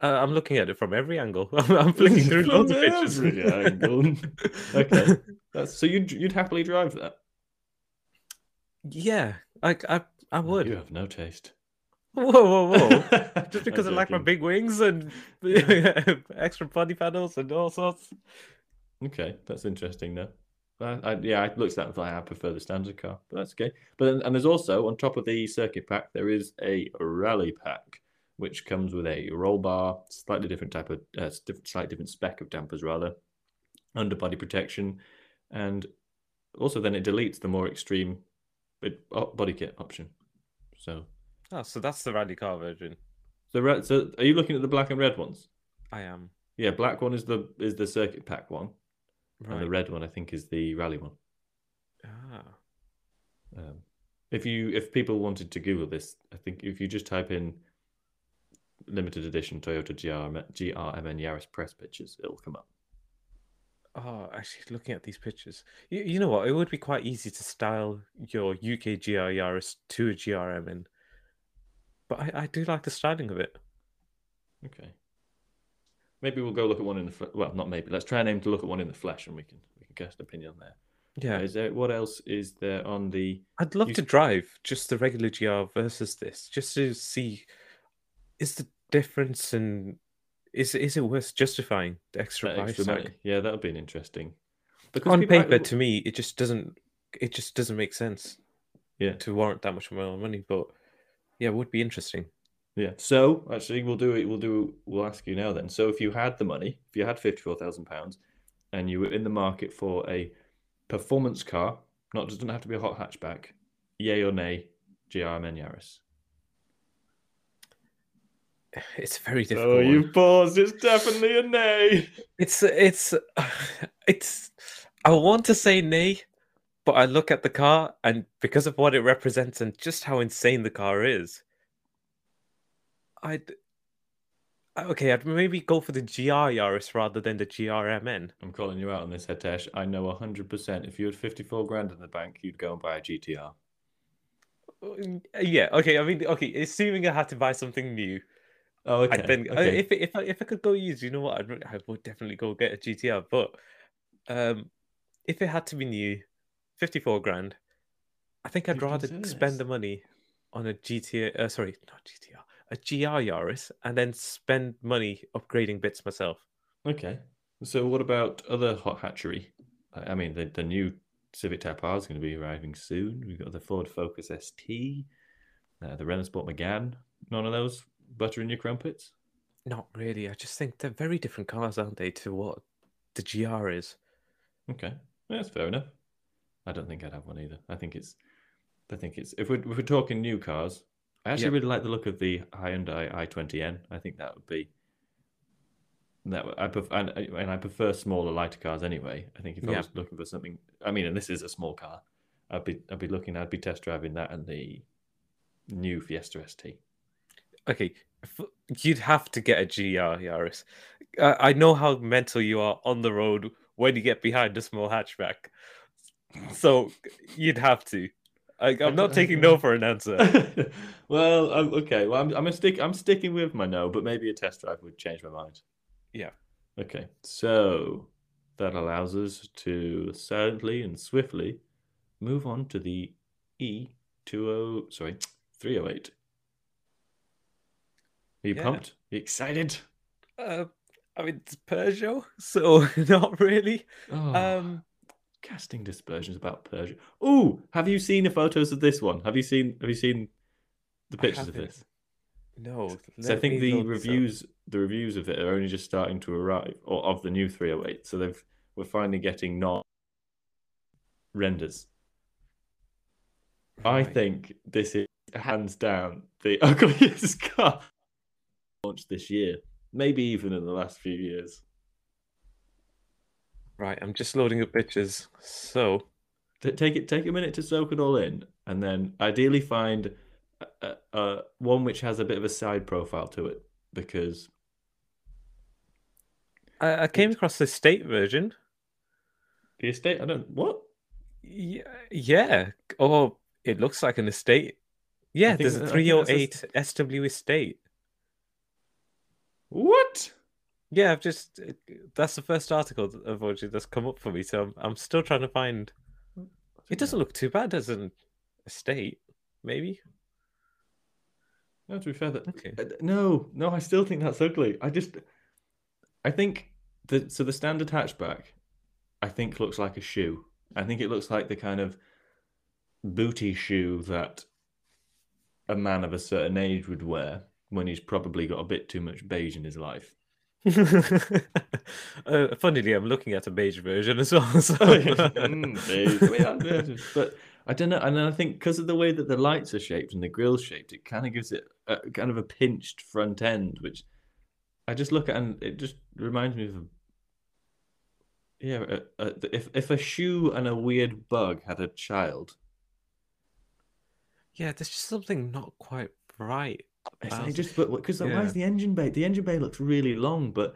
Uh, I'm looking at it from every angle. I'm flicking through loads of pictures. every angle. Okay. That's so you'd you'd happily drive that. yeah, I, I, I would. You have no taste. Whoa, whoa, whoa! Just because I like my big wings and extra body panels and all sorts. Okay, that's interesting. though. I, I, yeah, I looked at that and thought I prefer the standard car, but that's okay. But then, and there's also on top of the circuit pack there is a rally pack, which comes with a roll bar, slightly different type of, uh, different, slightly different spec of dampers rather, underbody protection, and also then it deletes the more extreme oh, body kit option. So, Oh, so that's the rally car version. so, re- so are you looking at the black and red ones? I am Yeah, black one is the is the circuit pack one, and the red one I think is the rally one. Ah, Um, if you if people wanted to Google this, I think if you just type in limited edition Toyota GRM, GRMN Yaris press pictures, it'll come up. oh, actually, looking at these pictures, you, you know what? It would be quite easy to style your UK GR Yaris to a GRMN, but I, I do like the styling of it. Okay. Maybe we'll go look at one in the fle- well, not maybe. Let's try and aim to look at one in the flesh, and we can we can cast an opinion there. Yeah, Is there what else is there on the? I'd love You to drive just the regular GR versus this, just to see is the difference in is is it worth justifying the extra that price extra. Yeah, that would be an interesting. Because On paper, to me, it just doesn't. It just doesn't make sense yeah, to warrant that much more money. But yeah, it would be interesting. yeah. So actually, we'll do it. We'll do. We'll ask you now then. So if you had the money, if you had fifty-four thousand pounds, and you were in the market for a performance car, not doesn't have to be a hot hatchback, yay or nay, GRMN Yaris. It's very difficult. Oh, you paused. It's definitely a nay. It's it's it's. I want to say nay, but I look at the car and because of what it represents and just how insane the car is, I'd okay. I'd maybe go for the GR Yaris rather than the GRMN. I'm calling you out on this, Hetesh. I know 100%. If you had 54 grand in the bank, you'd go and buy a GTR. Uh, Yeah. Okay. I mean, okay. Assuming I had to buy something new, Oh, okay. I'd then uh, okay. if if I, if I could go use, you know what? I'd, I would definitely go get a GTR. But um, if it had to be new, fifty four grand, I think I'd rather spend the money on a GTR. Uh, sorry, not GTR, a GR Yaris, and then spend money upgrading bits myself. Okay. So what about other hot hatchery? I I mean, the, the new Civic Type R is going to be arriving soon. We've got the Ford Focus ST, uh, the Renault Sport Megane. None of those butter in your crumpets? Not really. I just think they're very different cars, aren't they, to what the GR is? Okay. Yeah, that's fair enough. I don't think I'd have one either. I think it's, I think it's, if we're, if we're talking new cars, I actually Yep. really like the look of the Hyundai i20N. I think that would be, that I prefer, and, and I prefer smaller, lighter cars anyway. I think if I was looking for something, I mean, and this is a small car, I'd be, I'd be looking, I'd be test driving that and the new Fiesta ST. Okay, you'd have to get a GR Yaris. I know how mental you are on the road when you get behind a small hatchback, so you'd have to. I, I'm not taking no for an answer. well, I'm, okay. Well, I'm, I'm stick. I'm sticking with my no, but maybe a test drive would change my mind. Yeah. Okay. So that allows us to silently and swiftly move on to the E two o. Sorry, three o eight. Are you Yeah. pumped? you excited? Uh, I mean, it's Peugeot, so not really. Oh, Um, casting dispersions about Persia. Oh, have you seen the photos of this one? Have you seen? Have you seen the pictures of this? no. So I think the reviews, the reviews of it are only just starting to arrive, or of the new 308. So they've we're finally getting not renders. I think this is hands down the ugliest car launched this year, maybe even in the last few years. Right, I'm just loading up pictures. So, T- Take it, take a minute to soak it all in, and then ideally find a, a, a, one which has a bit of a side profile to it, because I, I came across the state version. the estate. I don't what. Yeah, yeah. Oh, it looks like an estate. Yeah, there's a a I think that's 308 SW estate. What? Yeah, I've just that's the first article that- unfortunately that's come up for me. So I'm, I'm still trying to find. It doesn't look too bad as an estate, maybe. No, to be fair, that Okay. uh, no, no, I still think that's ugly. I just, I think the so the standard hatchback, I think looks like a shoe. I think it looks like the kind of booty shoe that a man of a certain age would wear when he's probably got a bit too much beige in his life. Uh, funnily, I'm looking at a beige version as well. So Mm, beige. I mean, I'm- but I don't know, and I think because of the way that the lights are shaped and the grill's shaped, it kind of gives it a, kind of a pinched front end, which I just look at and it just reminds me of, a- yeah, a, a, if if a shoe and a weird bug had a child, yeah, there's just something not quite right. It's just because why Yeah. is the engine bay? The engine bay looks really long, but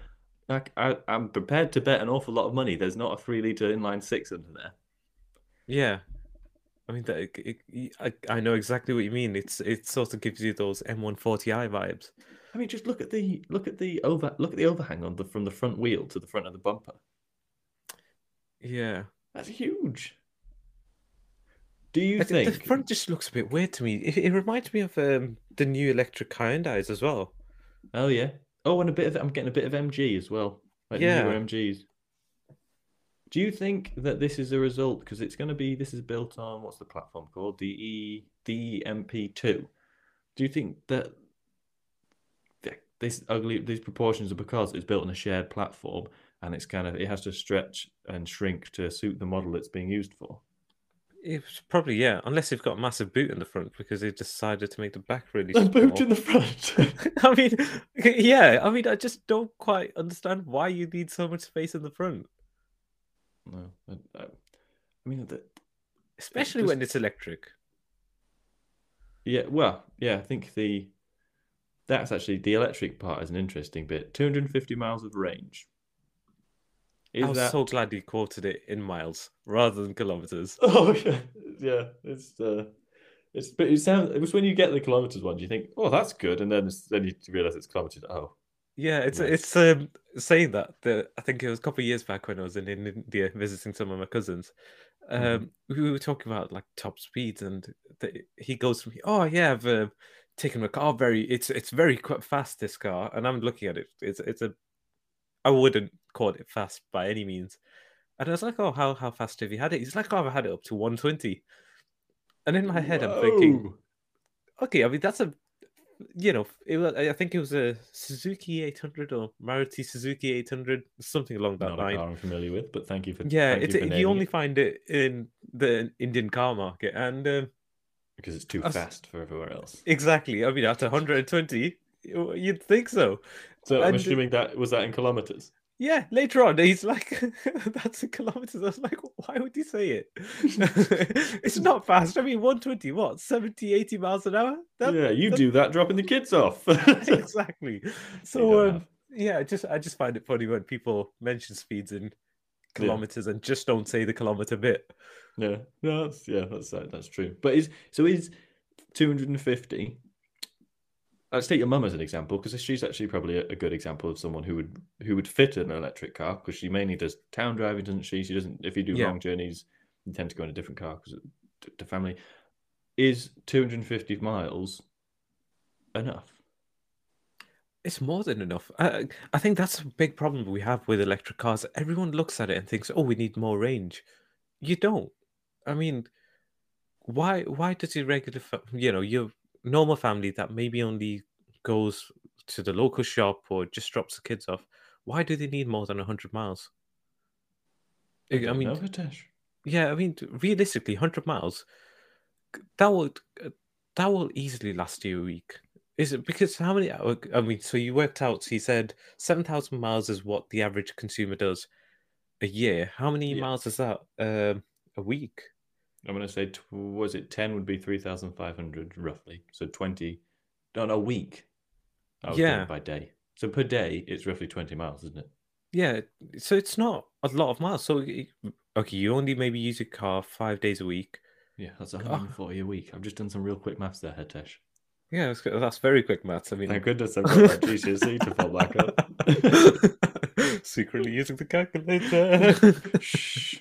like I, I'm prepared to bet an awful lot of money. There's not a three liter inline six under there. Yeah, I mean, that, it, it- I, I know exactly what you mean. It's it sort of gives you those M140i vibes. I mean, just look at the look at the over look at the overhang on the from the front wheel to the front of the bumper. Yeah, That's huge. Do you I think the front just looks a bit weird to me. It, it reminds me of um, the new electric Hyundai's as well. Oh yeah. Oh, and a bit of I'm getting a bit of MG as well. Like Yeah. newer MGs. Do you think that this is a result because it's going to be this is built on what's the platform called the E the MP2? Do you think that th- this ugly these proportions are because it's built on a shared platform and it's kind of it has to stretch and shrink to suit the model it's being used for? It's probably yeah, unless they've got a massive boot in the front because they decided to make the back really A boot in the front. I mean, yeah, I mean, I just don't quite understand why you need so much space in the front, no, I, I, mean the, especially just- when it's electric. Yeah, well, yeah, I think the that's actually the electric part is an interesting bit. 250 miles of range. Is I was that so glad you quoted it in miles rather than kilometers. Oh yeah, yeah. It's uh it's but it sounds it was when you get the kilometers one, you think, oh that's good, and then then you realize it's kilometers. Oh, Yeah, it's Right. it's um, saying that. The, I think it was a couple of years back when I was in, in India visiting some of my cousins. Um, Mhm. We were talking about like top speeds, and the, he goes to me, "Oh yeah, I've uh, taken my car very. It's it's very fast this car." And I'm looking at it. It's it's a. I wouldn't call it fast by any means. And I was like, "Oh, how how fast have you had it?" He's like, "Oh, I've had it up to 120." And in my head, I'm thinking, okay, I mean that's a, you know, it was, I think it was a Suzuki 800 or Maruti Suzuki 800, something along that not a line. car I'm familiar with, but thank you for Yeah, it's you, for you only it, find it in the Indian car market, and um, because it's too was- fast for everywhere else. exactly. I mean, at 120, you'd think so. So I'm and- assuming that was that in kilometers. Yeah, later on, he's like, "That's in kilometers." I was like, "Why would you say it? it's not fast. I mean, 120, what, 70, 80 miles an hour? That- yeah, you do that dropping the kids off. exactly. So um, yeah, just I just find it funny when people mention speeds in kilometers and just don't say the kilometer bit. Yeah, no, that's yeah, that's that's true. But is so is 250. Let's take your mum as an example because she's actually probably a, a good example of someone who would who would fit an electric car because she mainly does town driving, doesn't she? She doesn't. If you do Yeah. long journeys, you tend to go in a different car because to, to family. Is 250 miles enough? It's more than enough. I, I think that's a big problem we have with electric cars. Everyone looks at it and thinks, "Oh, we need more range." You don't. I mean, why? Why does your regular, you know, your normal family that maybe only goes to the local shop or just drops the kids off? Why do they need more than hundred miles? I, I mean, know, Yeah, I mean, realistically, hundred miles, that would uh, that will easily last you a week. Is it because how many? hour- I mean, so you worked out. He said seven thousand miles is what the average consumer does a year. How many Yeah. miles is that um, a week? I'm going to say, tw- was it 10 would be 3,500 roughly. So 20, on a week. I was doing it Yeah. by day. So per day, it's roughly 20 miles, isn't it? Yeah, so it's not a lot of miles. So okay, you only maybe use your car five days a week. Yeah, that's 140 a week. I've just done some real quick maths there, Hetesh. Yeah, that's, good- that's very quick maths. I mean, Thank goodness I've got that GCSE to fall back on. Secretly using the calculator. Shh.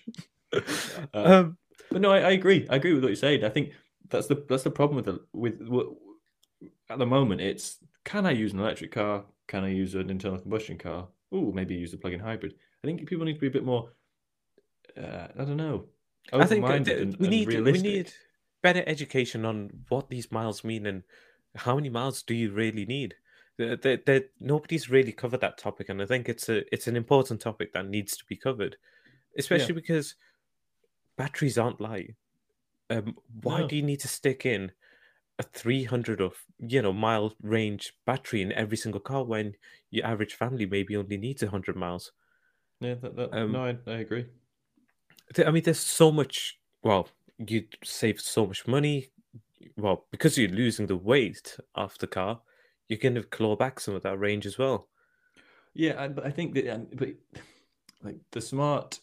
Um, But no, I, I agree. I agree with what you're saying. I think that's the that's the problem with the with at the moment. It's can I use an electric car? Can I use an internal combustion car? Oh, maybe use a plug-in hybrid. I think people need to be a bit more. Uh, I don't know. I think and, we need we need better education on what these miles mean and how many miles do you really need. That that- nobody's really covered that topic, and I think it's a it's an important topic that needs to be covered, especially because batteries aren't light. Um, why No. do you need to stick in a 300 of you know mile range battery in every single car when your average family maybe only needs 100 miles? Yeah, that, that, Um, no, I, I agree. Th- I mean, there's so much. Well, you save so much money. Well, because you're losing the weight of the car, you're going to claw back some of that range as well. Yeah, but I think that, but like the smart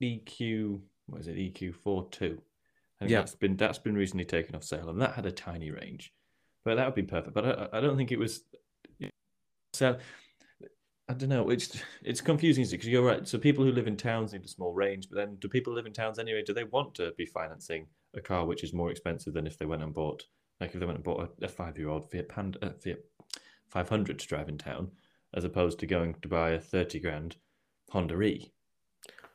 EQ, what is it, EQ fortwo? I think Yeah. that's been that's been recently taken off sale, and that had a tiny range, but that would be perfect. But I, I don't think it was. So I don't know. It's it's confusing because you're right. So people who live in towns need a small range, but then do people live in towns anyway? Do they want to be financing a car which is more expensive than if they went and bought, like if they went and bought a, a five year old Fiat Panda, uh, Fiat five hundred to drive in town? as opposed to going to buy a thirty grand Honda E.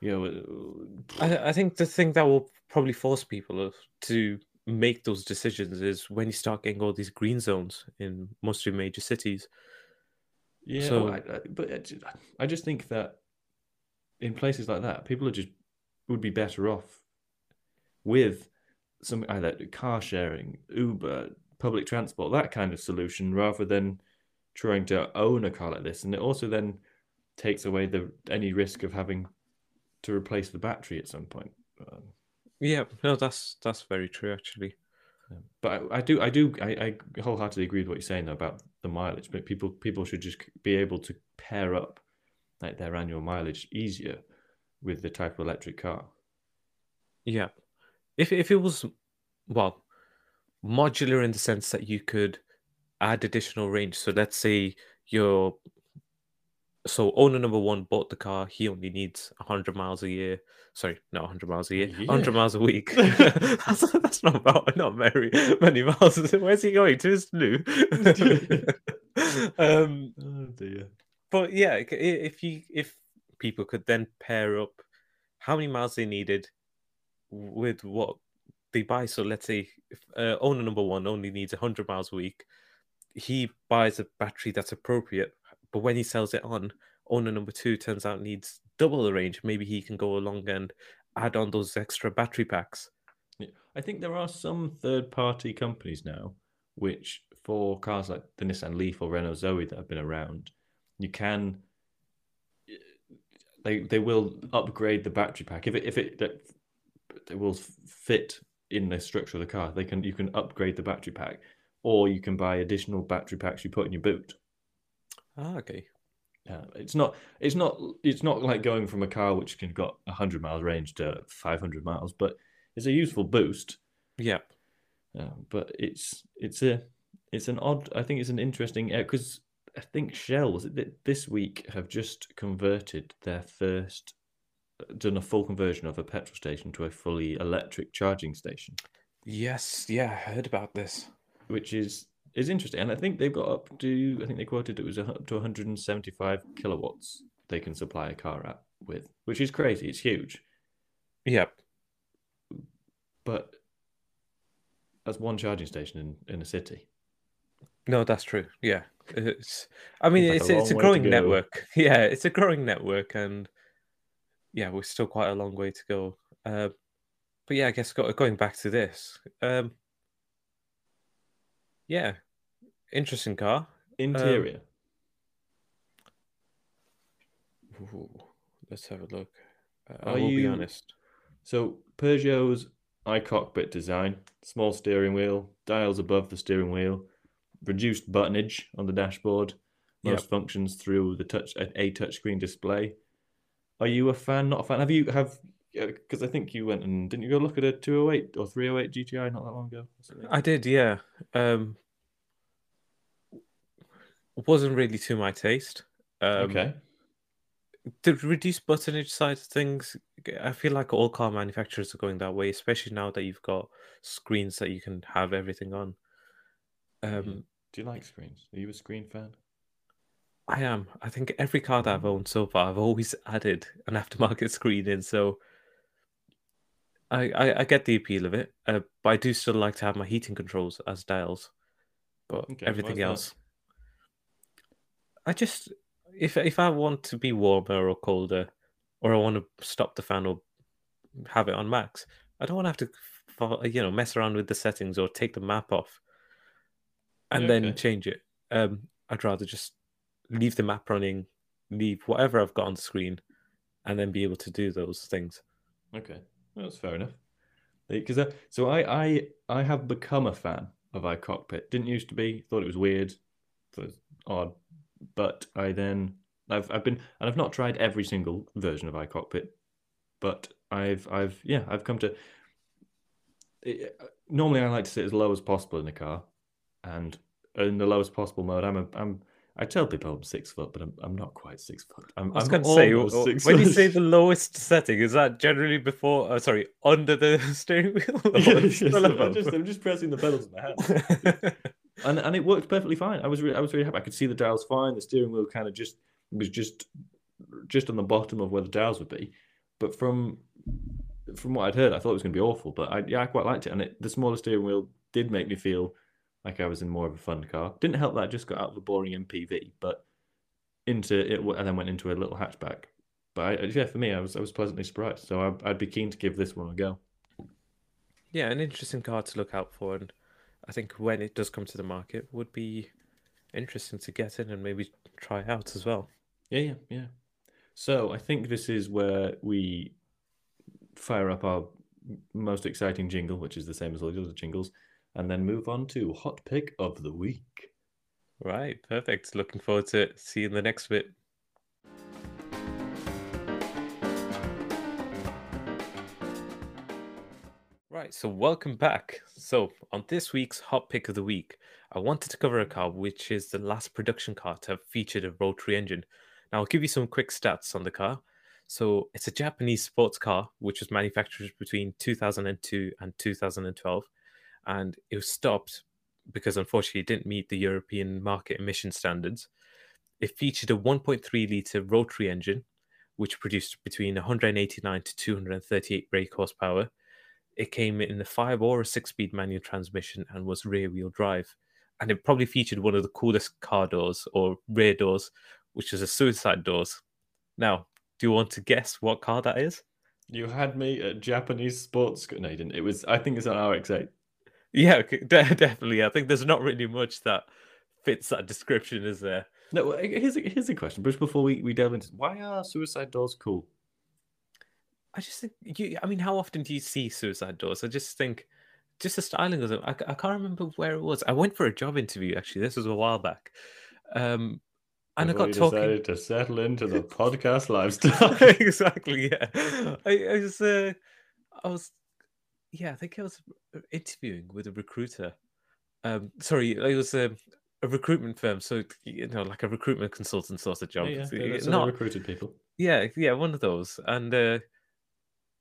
You know, I, I think the thing that will probably force people to make those decisions is when you start getting all these green zones in most of your major cities. Yeah, So- well, I, I, but I I just think that in places like that, people are just would be better off with some either car sharing, Uber, public transport, that kind of solution, rather than trying to own a car like this. And it also then takes away the any risk of having to replace the battery at some point. Um, Yeah, no, that's that's very true actually. But I, I do, I do, I, I wholeheartedly agree with what you're saying though, about the mileage. But people, people should just be able to pair up like their annual mileage easier with the type of electric car. Yeah. If if it was well, modular in the sense that you could add additional range. So let's say you're so owner number one bought the car, he only needs 100 miles a year. Sorry, not 100 miles a year, Yeah. 100 miles a week. that's, that's not about not very many miles. Where's he going? To his loo? um, Oh dear. but yeah, if you if people could then pair up how many miles they needed with what they buy. So let's say if uh, owner number one only needs 100 miles a week, he buys a battery that's appropriate. But when he sells it on, owner number two turns out needs double the range. Maybe he can go along and add on those extra battery packs. Yeah. I think there are some third-party companies now, which for cars like the Nissan Leaf or Renault Zoe that have been around, you can. They they will upgrade the battery pack if it if it that it will fit in the structure of the car. They can you can upgrade the battery pack, or you can buy additional battery packs you put in your boot. Ah, okay. Yeah, it's not it's not it's not like going from a car which can got 100 miles range to 500 miles, but it's a useful boost. Yeah. Uh, but it's it's a it's an odd. I think it's an interesting because I think Shell was it this week have just converted their first done a full conversion of a petrol station to a fully electric charging station, Yes. Yeah. I heard about this. which is is interesting. And I think they've got up to I think they quoted it was up to 175 kilowatts they can supply a car at with, which is crazy. It's huge, Yeah. but that's one charging station in in a city. No, that's true. Yeah, it's. I mean, like a it's it's a long way to growing network. Yeah, it's a growing network, and yeah, we're still quite a long way to go. Uh, but yeah, I guess going back to this. Um, yeah, interesting car. Interior. Ooh, let's have a look. Uh, I will be honest. So Peugeot's iCockpit design, small steering wheel, dials above the steering wheel, reduced buttonage on the dashboard, most Yep. functions through the touch a, a touchscreen display. Are you a fan? Not a fan? Have you have? Because I think you went and didn't you go look at a 208 or 308 GTI not that long ago? I did, yeah. Um, wasn't really to my taste. Um, okay. the reduced buttonage side of things, I feel like all car manufacturers are going that way, especially now that you've got screens that you can have everything on. Um, Do you like screens? Are you a screen fan? I am. I think every car that I've owned so far, I've always added an aftermarket screen in, so I I, I get the appeal of it, uh, but I do still like to have my heating controls as dials. But Okay, everything why's that? else, I just if if I want to be warmer or colder, or I want to stop the fan or have it on max, I don't want to have to you know mess around with the settings or take the map off and Yeah, then okay. change it. Um, I'd rather just leave the map running, leave whatever I've got on the screen, and then be able to do those things. Okay, that's fair enough. Because uh, so I I I have become a fan of iCockpit. Didn't used to be. Thought it was weird, thought it was odd. But I then I've I've been and I've not tried every single version of iCockpit, but I've I've yeah I've come to. It, normally, I like to sit as low as possible in the car, and in the lowest possible mode, I'm a I'm. I tell people I'm six foot, but I'm, I'm not quite six foot. I'm, I was going to say, almost w- six when you say the lowest setting, is that generally before? Uh, sorry, under the steering wheel? or Yes, I'm, just, I'm just pressing the pedals in my hand. and and it worked perfectly fine. I was really, I was really happy. I could see the dials fine. The steering wheel kind of just was just just on the bottom of where the dials would be. But from from what I'd heard, I thought it was going to be awful. But I yeah, I quite liked it. And it, the smaller steering wheel did make me feel like I was in more of a fun car. Didn't help that I just got out of a boring MPV, but into it and then went into a little hatchback. But I, yeah, for me, I was I was pleasantly surprised. So I, I'd be keen to give this one a go. Yeah, an interesting car to look out for, and I think when it does come to the market, would be interesting to get in and maybe try out as well. Yeah, yeah, yeah. So I think this is where we fire up our most exciting jingle, which is the same as all the other jingles, and then move on to hot pick of the week. Right, perfect. Looking forward to seeing the next bit. Right, so welcome back. So, on this week's Hot Pick of the Week, I wanted to cover a car which is the last production car to have featured a rotary engine. Now, I'll give you some quick stats on the car. So, it's a Japanese sports car which was manufactured between 2002 and 2012, and it was stopped because unfortunately it didn't meet the European market emission standards. It featured a 1.3 litre rotary engine, which produced between 189 to 238 brake horsepower it came in a five or a six speed manual transmission and was rear wheel drive. And it probably featured one of the coolest car doors or rear doors, which was a suicide doors. Now, do you want to guess what car that is? You had me at Japanese sports. Didn't. It was. I think it's an RX-8. Yeah, definitely. I think there's not really much that fits that description, is there? No. Here's a, here's a question, Bruce. Before we, we delve into why are suicide doors cool? I just think you. I mean, how often do you see suicide doors? I just think, just the styling of them. I, I can't remember where it was. I went for a job interview. Actually, this was a while back, um, and Before I got talking. Decided to settle into the podcast lifestyle. exactly. Yeah. I, I was. Uh, I was. Yeah, I think I was interviewing with a recruiter. Um, sorry, it was a, a recruitment firm. So you know, like a recruitment consultant sort of job. Yeah, yeah. So not recruited people. Yeah, yeah, one of those, and. Uh,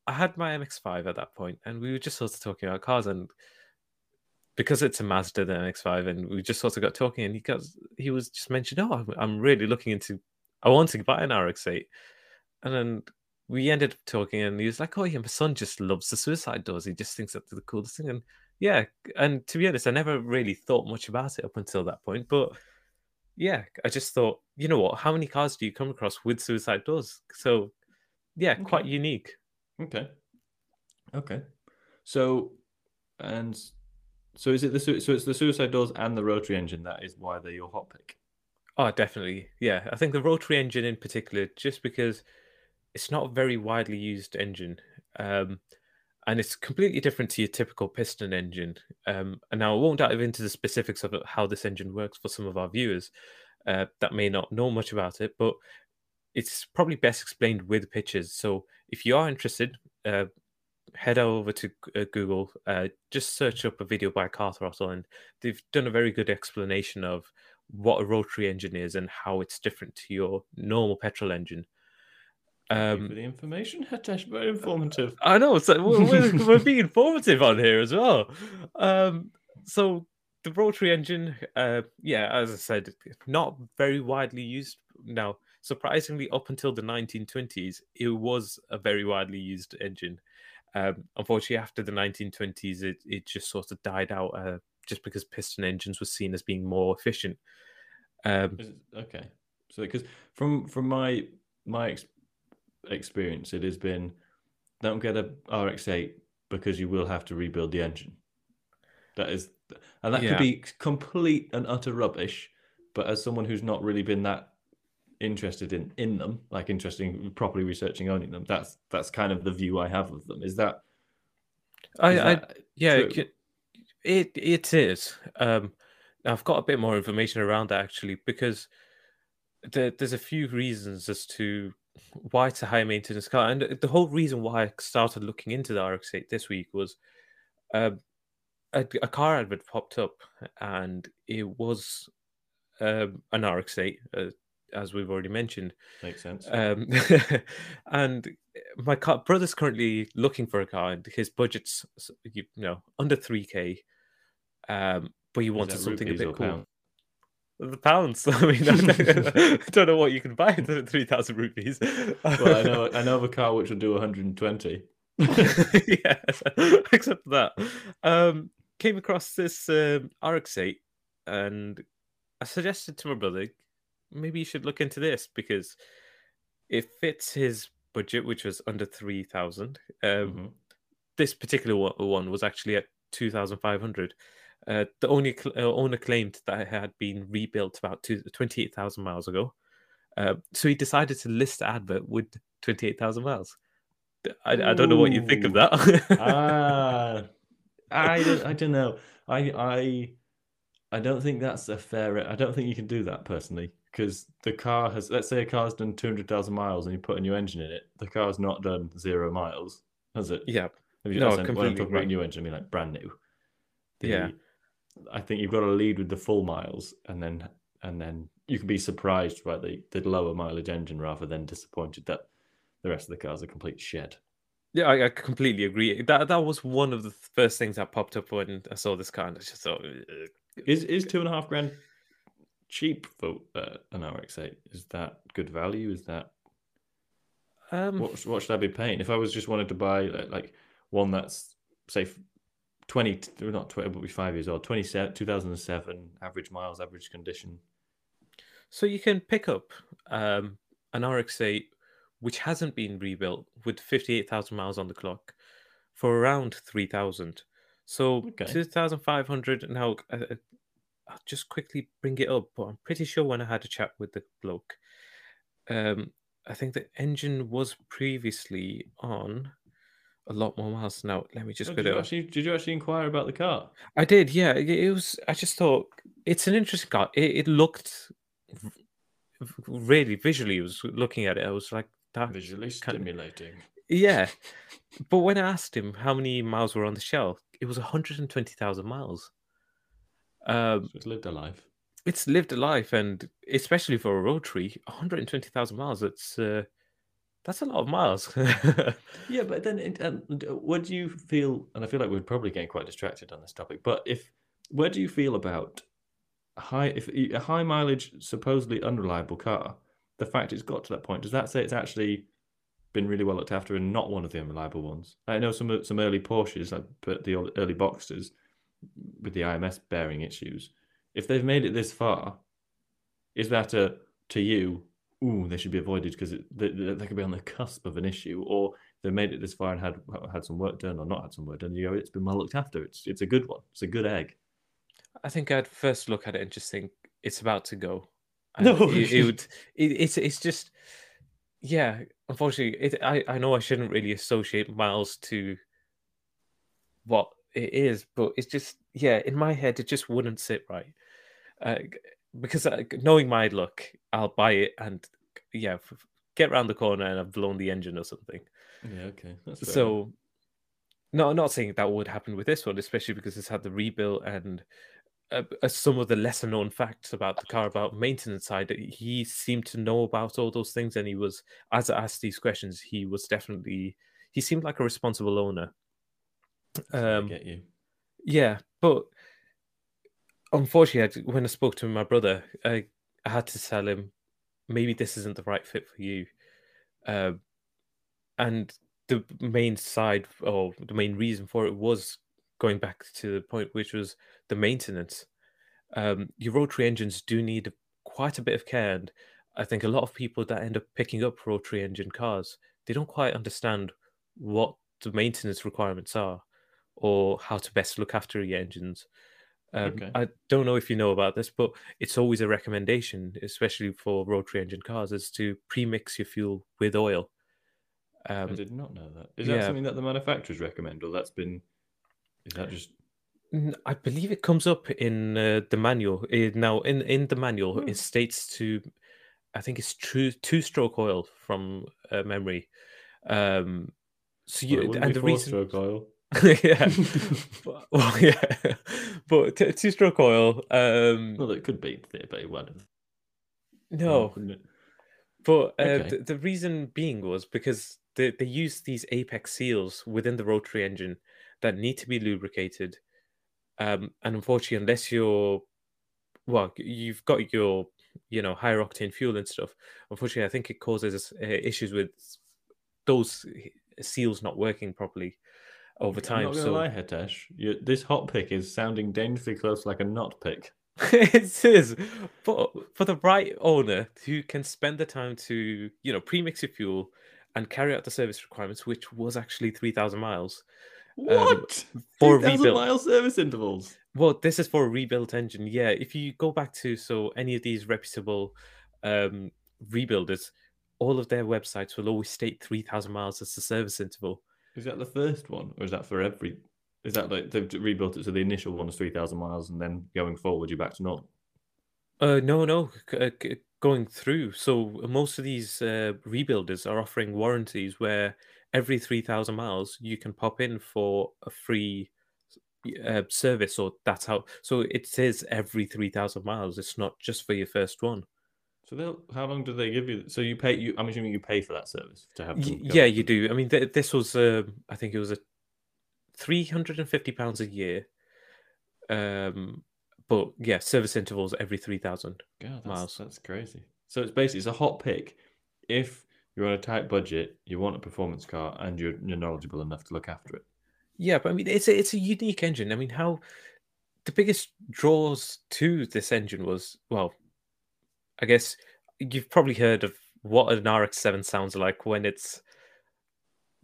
I had my MX5 at that point, and we were just sort of talking about cars, and because it's a Mazda, the MX5, and we just sort of got talking, and he got he was just mentioned, oh, I'm, I'm really looking into, I want to buy an RX-8, and then we ended up talking, and he was like, oh yeah, my son just loves the suicide doors. He just thinks that's the coolest thing, and yeah, and to be honest, I never really thought much about it up until that point, but yeah, I just thought, you know what, how many cars do you come across with suicide doors? So yeah, okay. quite unique. Okay. Okay. So, and so is it the so it's the suicide doors and the rotary engine that is why they're your hot pick? Oh, definitely. Yeah, I think the rotary engine in particular, just because it's not a very widely used engine, um, and it's completely different to your typical piston engine. Um, and now I won't dive into the specifics of how this engine works for some of our viewers uh, that may not know much about it, but it's probably best explained with pictures. So if you are interested, uh, head over to uh, Google, uh, just search up a video by Car Throttle, and they've done a very good explanation of what a rotary engine is and how it's different to your normal petrol engine. Um, for the information, Hetesh, very informative. I know, so we're, we're, being informative on here as well. Um, so the rotary engine, uh, yeah, as I said, not very widely used now surprisingly, up until the 1920s, it was a very widely used engine. Um, unfortunately, after the 1920s, it, it just sort of died out uh, just because piston engines were seen as being more efficient. Um, okay, so because from from my my experience, it has been don't get a RX-8 because you will have to rebuild the engine. That is, and that yeah. could be complete and utter rubbish. But as someone who's not really been that interested in in them, like interested in properly researching owning them. That's that's kind of the view I have of them. Is that? I, that I yeah, it, it it is. Um, I've got a bit more information around that actually because there, there's a few reasons as to why it's a high maintenance car, and the whole reason why I started looking into the RX-8 this week was. Uh, a, a, car advert popped up, and it was um, an RX-8, a as we've already mentioned. Makes sense. Um, and my car, brother's currently looking for a car, and his budget's you know under three k. Um, but he wanted something a bit cool. The pounds. I mean, I don't, I don't know what you can buy for three thousand rupees. Well, I know I know of a car which will do 120. yeah, except that. Um, came across this um, RX-8, and I suggested to my brother, maybe you should look into this because it fits his budget, which was under three thousand. Um, Mhm. This particular one- one was actually at two thousand five hundred. Uh, the only cl- uh, owner claimed that it had been rebuilt about two, 28,000 miles ago. Uh, so he decided to list the advert with 28,000 miles. I, I don't know what you think of that. ah, I don't, I don't know. I I I don't think that's a fair. I don't think you can do that personally because the car has. Let's say a car's done two hundred thousand miles and you put a new engine in it. The car's not done zero miles, has it? yeah, Have you, No, when I'm talking about new engine, I mean like brand new. Yeah. I think you've got to lead with the full miles, and then and then you can be surprised by the the lower mileage engine rather than disappointed that the rest of the car's a complete shed. yeah, I, I completely agree. That that was one of the first things that popped up when I saw this car, and I just thought, "Ugh." Is is two and a half grand cheap for uh, an RX-8? Is that good value? Is that um, what what should I be paying if I was just wanted to buy like, like one that's say f- twenty t- not twenty but be five years old 27 2007 average miles average condition So you can pick up um, an RX-8 which hasn't been rebuilt with 58,000 miles on the clock for around 3,000. So Okay. 2,500. Now, uh, uh, I'll just quickly bring it up, but I'm pretty sure when I had a chat with the bloke, um, I think the engine was previously on a lot more miles. Now, let me just Oh, get did, it you actually, did you actually inquire about the car I did, yeah. It, it was. I just thought it's an interesting car. It, it looked really visually. Was looking at it. I was like, that. visually stimulating Yeah, but when I asked him how many miles were on the shelf, it was 120,000 miles. Um, so it's lived a life it's lived a life, and especially for a rotary, 120,000 miles. That's uh, that's a lot of miles. Yeah, but then um, what do you feel? And I feel like we're probably getting quite distracted on this topic. But if where do you feel about high if a high mileage supposedly unreliable car? The fact it's got to that point does that say it's actually been really well looked after and not one of the unreliable ones? I know some some early Porsches, like but the early Boxsters, with the IMS bearing issues. If they've made it this far, is that a to you? Ooh, they should be avoided because they, they, they could be on the cusp of an issue, or they made it this far and had had some work done or not had some work done. You go, it's been well looked after. It's it's a good one. It's a good egg. I think I'd first look at it and just think it's about to go. No. It, it would. It, it's it's just yeah. Unfortunately, it, I I know I shouldn't really associate miles to what it is, but it's just yeah. In my head, it just wouldn't sit right. Uh, because knowing my luck, I'll buy it and yeah, get around the corner and I've blown the engine or something. Yeah, okay. So, no, I'm not saying that would happen with this one, especially because it's had the rebuild and uh, uh, some of the lesser known facts about the car about maintenance side. He seemed to know about all those things, and he was, as I asked these questions, he was definitely he seemed like a responsible owner. I Um, get you. yeah, but unfortunately, when I spoke to my brother, I, I had to tell him maybe this isn't the right fit for you. Um, and the main side or the main reason for it was going back to the point, which was the maintenance. Um, your rotary engines do need quite a bit of care, and I think a lot of people that end up picking up rotary engine cars they don't quite understand what the maintenance requirements are or how to best look after your engines. Um, Okay. I don't know if you know about this, but it's always a recommendation, especially for rotary engine cars, is to pre-mix your fuel with oil. I Um, did not know that. Is that something that the manufacturers recommend, or that's been? Is that just? I believe it comes up in uh, the manual. Eh, now, in in the manual, Hmm. it states to, I think it's true two-stroke oil from uh, memory. Um, so Well, you it and the reason, four-stroke oil. yeah, but, well, yeah, but t- two-stroke oil. Um, Well, it could be, but it wouldn't. no, it? But uh, Okay. the, the reason being was because they, they use these apex seals within the rotary engine that need to be lubricated Um, and unfortunately, unless you're well, you've got your you know higher octane fuel and stuff. Unfortunately, I think it causes uh, issues with those seals not working properly over time. I'm not gonna so lie, Hetesh, you, this hot pick is sounding dangerously close like a not pick. it is, but for the right owner who can spend the time to you know pre-mix your fuel and carry out the service requirements, which was actually three thousand miles. What? for a 3,000 rebuild. mile service intervals. Well, this is for a rebuilt engine. Yeah, if you go back to so any of these reputable um, rebuilders, all of their websites will always state three thousand miles as the service interval. Is that the first one, or is that for every? Is that like they've rebuilt it so the initial one is three thousand miles, and then going forward you're back to normal? Uh, no, no, uh, going through. So most of these uh, rebuilders are offering warranties where every three thousand miles you can pop in for a free uh, service, or that's how. So it says every three thousand miles. It's not just for your first one. So how long do they give you? So you pay you? I'm assuming you pay for that service to have. Yeah, you do. I mean, th- this was, uh, I think it was a three hundred and fifty pounds a year. Um, but yeah, service intervals every three thousand. Miles. that's crazy. So it's basically it's a hot pick. If you're on a tight budget, you want a performance car, and you're, you're knowledgeable enough to look after it. Yeah, but I mean, it's a, it's a unique engine. I mean, how the biggest draws to this engine was well, I guess you've probably heard of what an RX-7 sounds like when it's,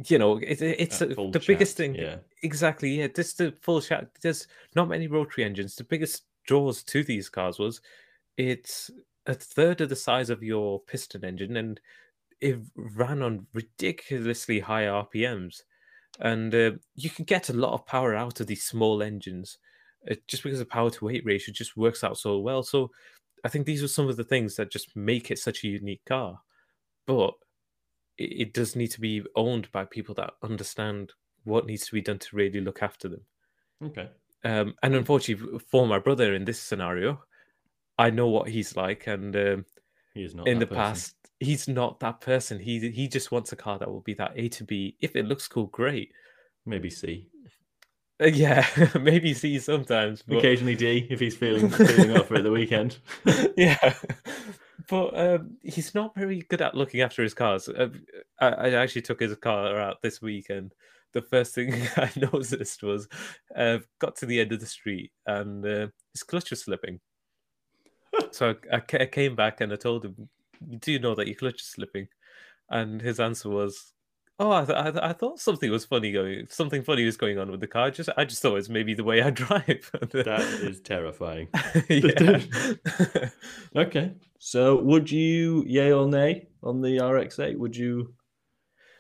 you know, it, it's a- the biggest thing. Yeah. Exactly. Yeah, this the full chat. There's not many rotary engines. The biggest draws to these cars was it's a third of the size of your piston engine, and it ran on ridiculously high RPMs. And uh, you can get a lot of power out of these small engines, uh, just because the power to weight ratio just works out so well. So I think these are some of the things that just make it such a unique car. But it, it does need to be owned by people that understand what needs to be done to really look after them. Okay. Um, and unfortunately, for my brother in this scenario, I know what he's like, and um, He is not in the person. past, he's not that person. He he just wants a car that will be that A to B. If it looks cool, great. Maybe C. Uh, yeah, maybe C sometimes, but Occasionally D if he's feeling feeling up for it the weekend. yeah. But um, he's not very good at looking after his cars. Uh, I, I actually took his car out this weekend. The first thing I noticed was uh, got to the end of the street and uh, his clutch was slipping. so I, I I came back and I told him, "Do you know that your clutch is slipping?" And his answer was, "Oh, I, th- I, th- I thought something was funny going, something funny was going on with the car. I just I just thought it was maybe the way I drive." That is terrifying. Okay. So would you yay or nay on the RX8? Would you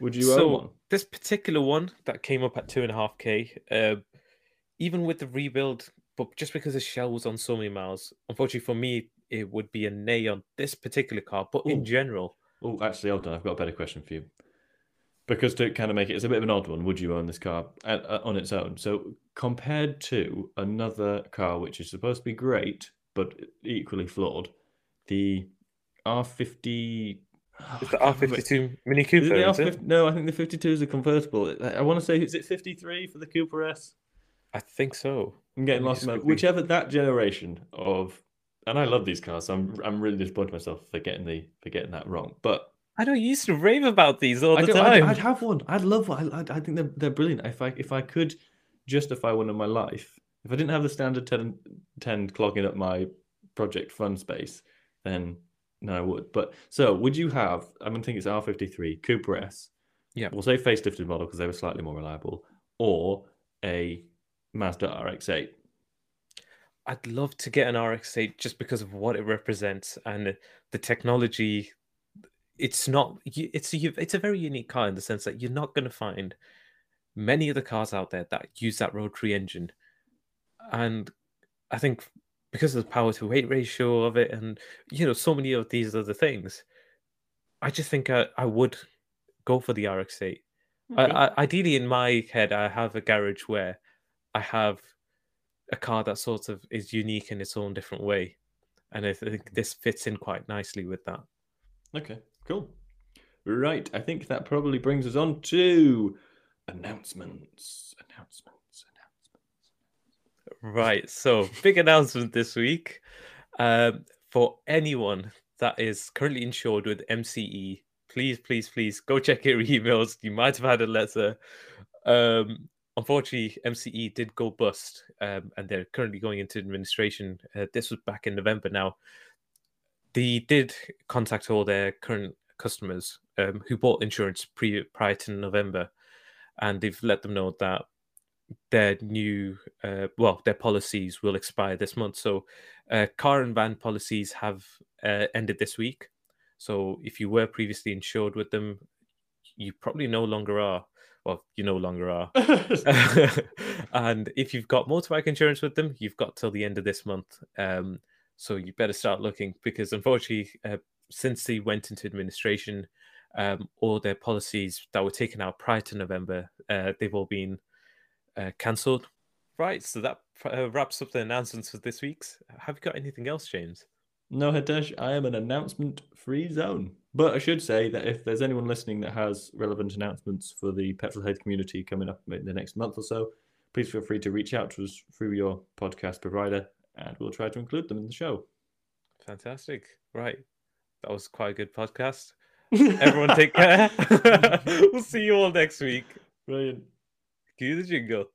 would you own one? this particular one that came up at two and a half k, uh, even with the rebuild, but just because the shell was on so many miles, unfortunately for me, it would be a nay on this particular car. But in general, Oh, actually, hold on. I've got a better question for you. Because to kind of make it, it's a bit of an odd one. Would you own this car uh, uh, on its own? So compared to another car which is supposed to be great but equally flawed, the R50. Oh, it's the I can't remember- R52 Mini Is Cooper. it the is it? R50? No, I think the 52 is a convertible. I- I want to say, is it 53 for the Cooper S? I think so. I'm getting lost. just in my- quickly- Whichever that generation of, and I love these cars. So I'm I'm really disappointed in myself for getting the for getting that wrong. But I know you used to rave about these all I the do, I'd, time. I'd have one. I'd love one. I, I, think they're they're brilliant. If I if I could justify one in my life, if I didn't have the standard 10, 10 clogging up my project fund space, then no, I would. But so would you have? I'm gonna think it's R53 Cooper S. Yeah. We'll say facelifted model because they were slightly more reliable, or a Mazda RX-8. I'd love to get an RX-8 just because of what it represents and the technology. It's not. It's a it's a very unique car in the sense that you're not going to find many of the cars out there that use that rotary engine, oh. and I think because of the power to weight ratio of it, and you know so many of these other things, I just think I, I would go for the RX-8. I, I, ideally, in my head, I have a garage where I have a car that sort of is unique in its own different way, and I think hmm. this fits in quite nicely with that. Okay, cool. Right, I think that probably brings us on to announcements. Announcements. Announcements. Right. So, big announcement this week. Um, for anyone that is currently insured with MCE, please, please, please go check your emails. You might have had a letter. Um, unfortunately, MCE did go bust, um, and they're currently going into administration. Uh, this was back in November now. They did contact all their current customers um, who bought insurance pre prior to November, and they've let them know that their new, uh, well, their policies will expire this month. So, uh, car and van policies have uh, ended this week. So, if you were previously insured with them, you probably no longer are. Well, you no longer are. and if you've got motorbike insurance with them, you've got till the end of this month. Um, so you better start looking because unfortunately, uh, since they went into administration, um, all their policies that were taken out prior to November, uh, they've all been uh, cancelled. Right, so that uh, wraps up the announcements for this week's. Have you got anything else, James? No, Hetesh, I am an announcement free zone. But I should say that if there's anyone listening that has relevant announcements for the Petrolhead community coming up in the next month or so, please feel free to reach out to us through your podcast provider and we'll try to include them in the show. Fantastic. Right. That was quite a good podcast. Everyone take care. we'll see you all next week. Brilliant. Cue the jingle.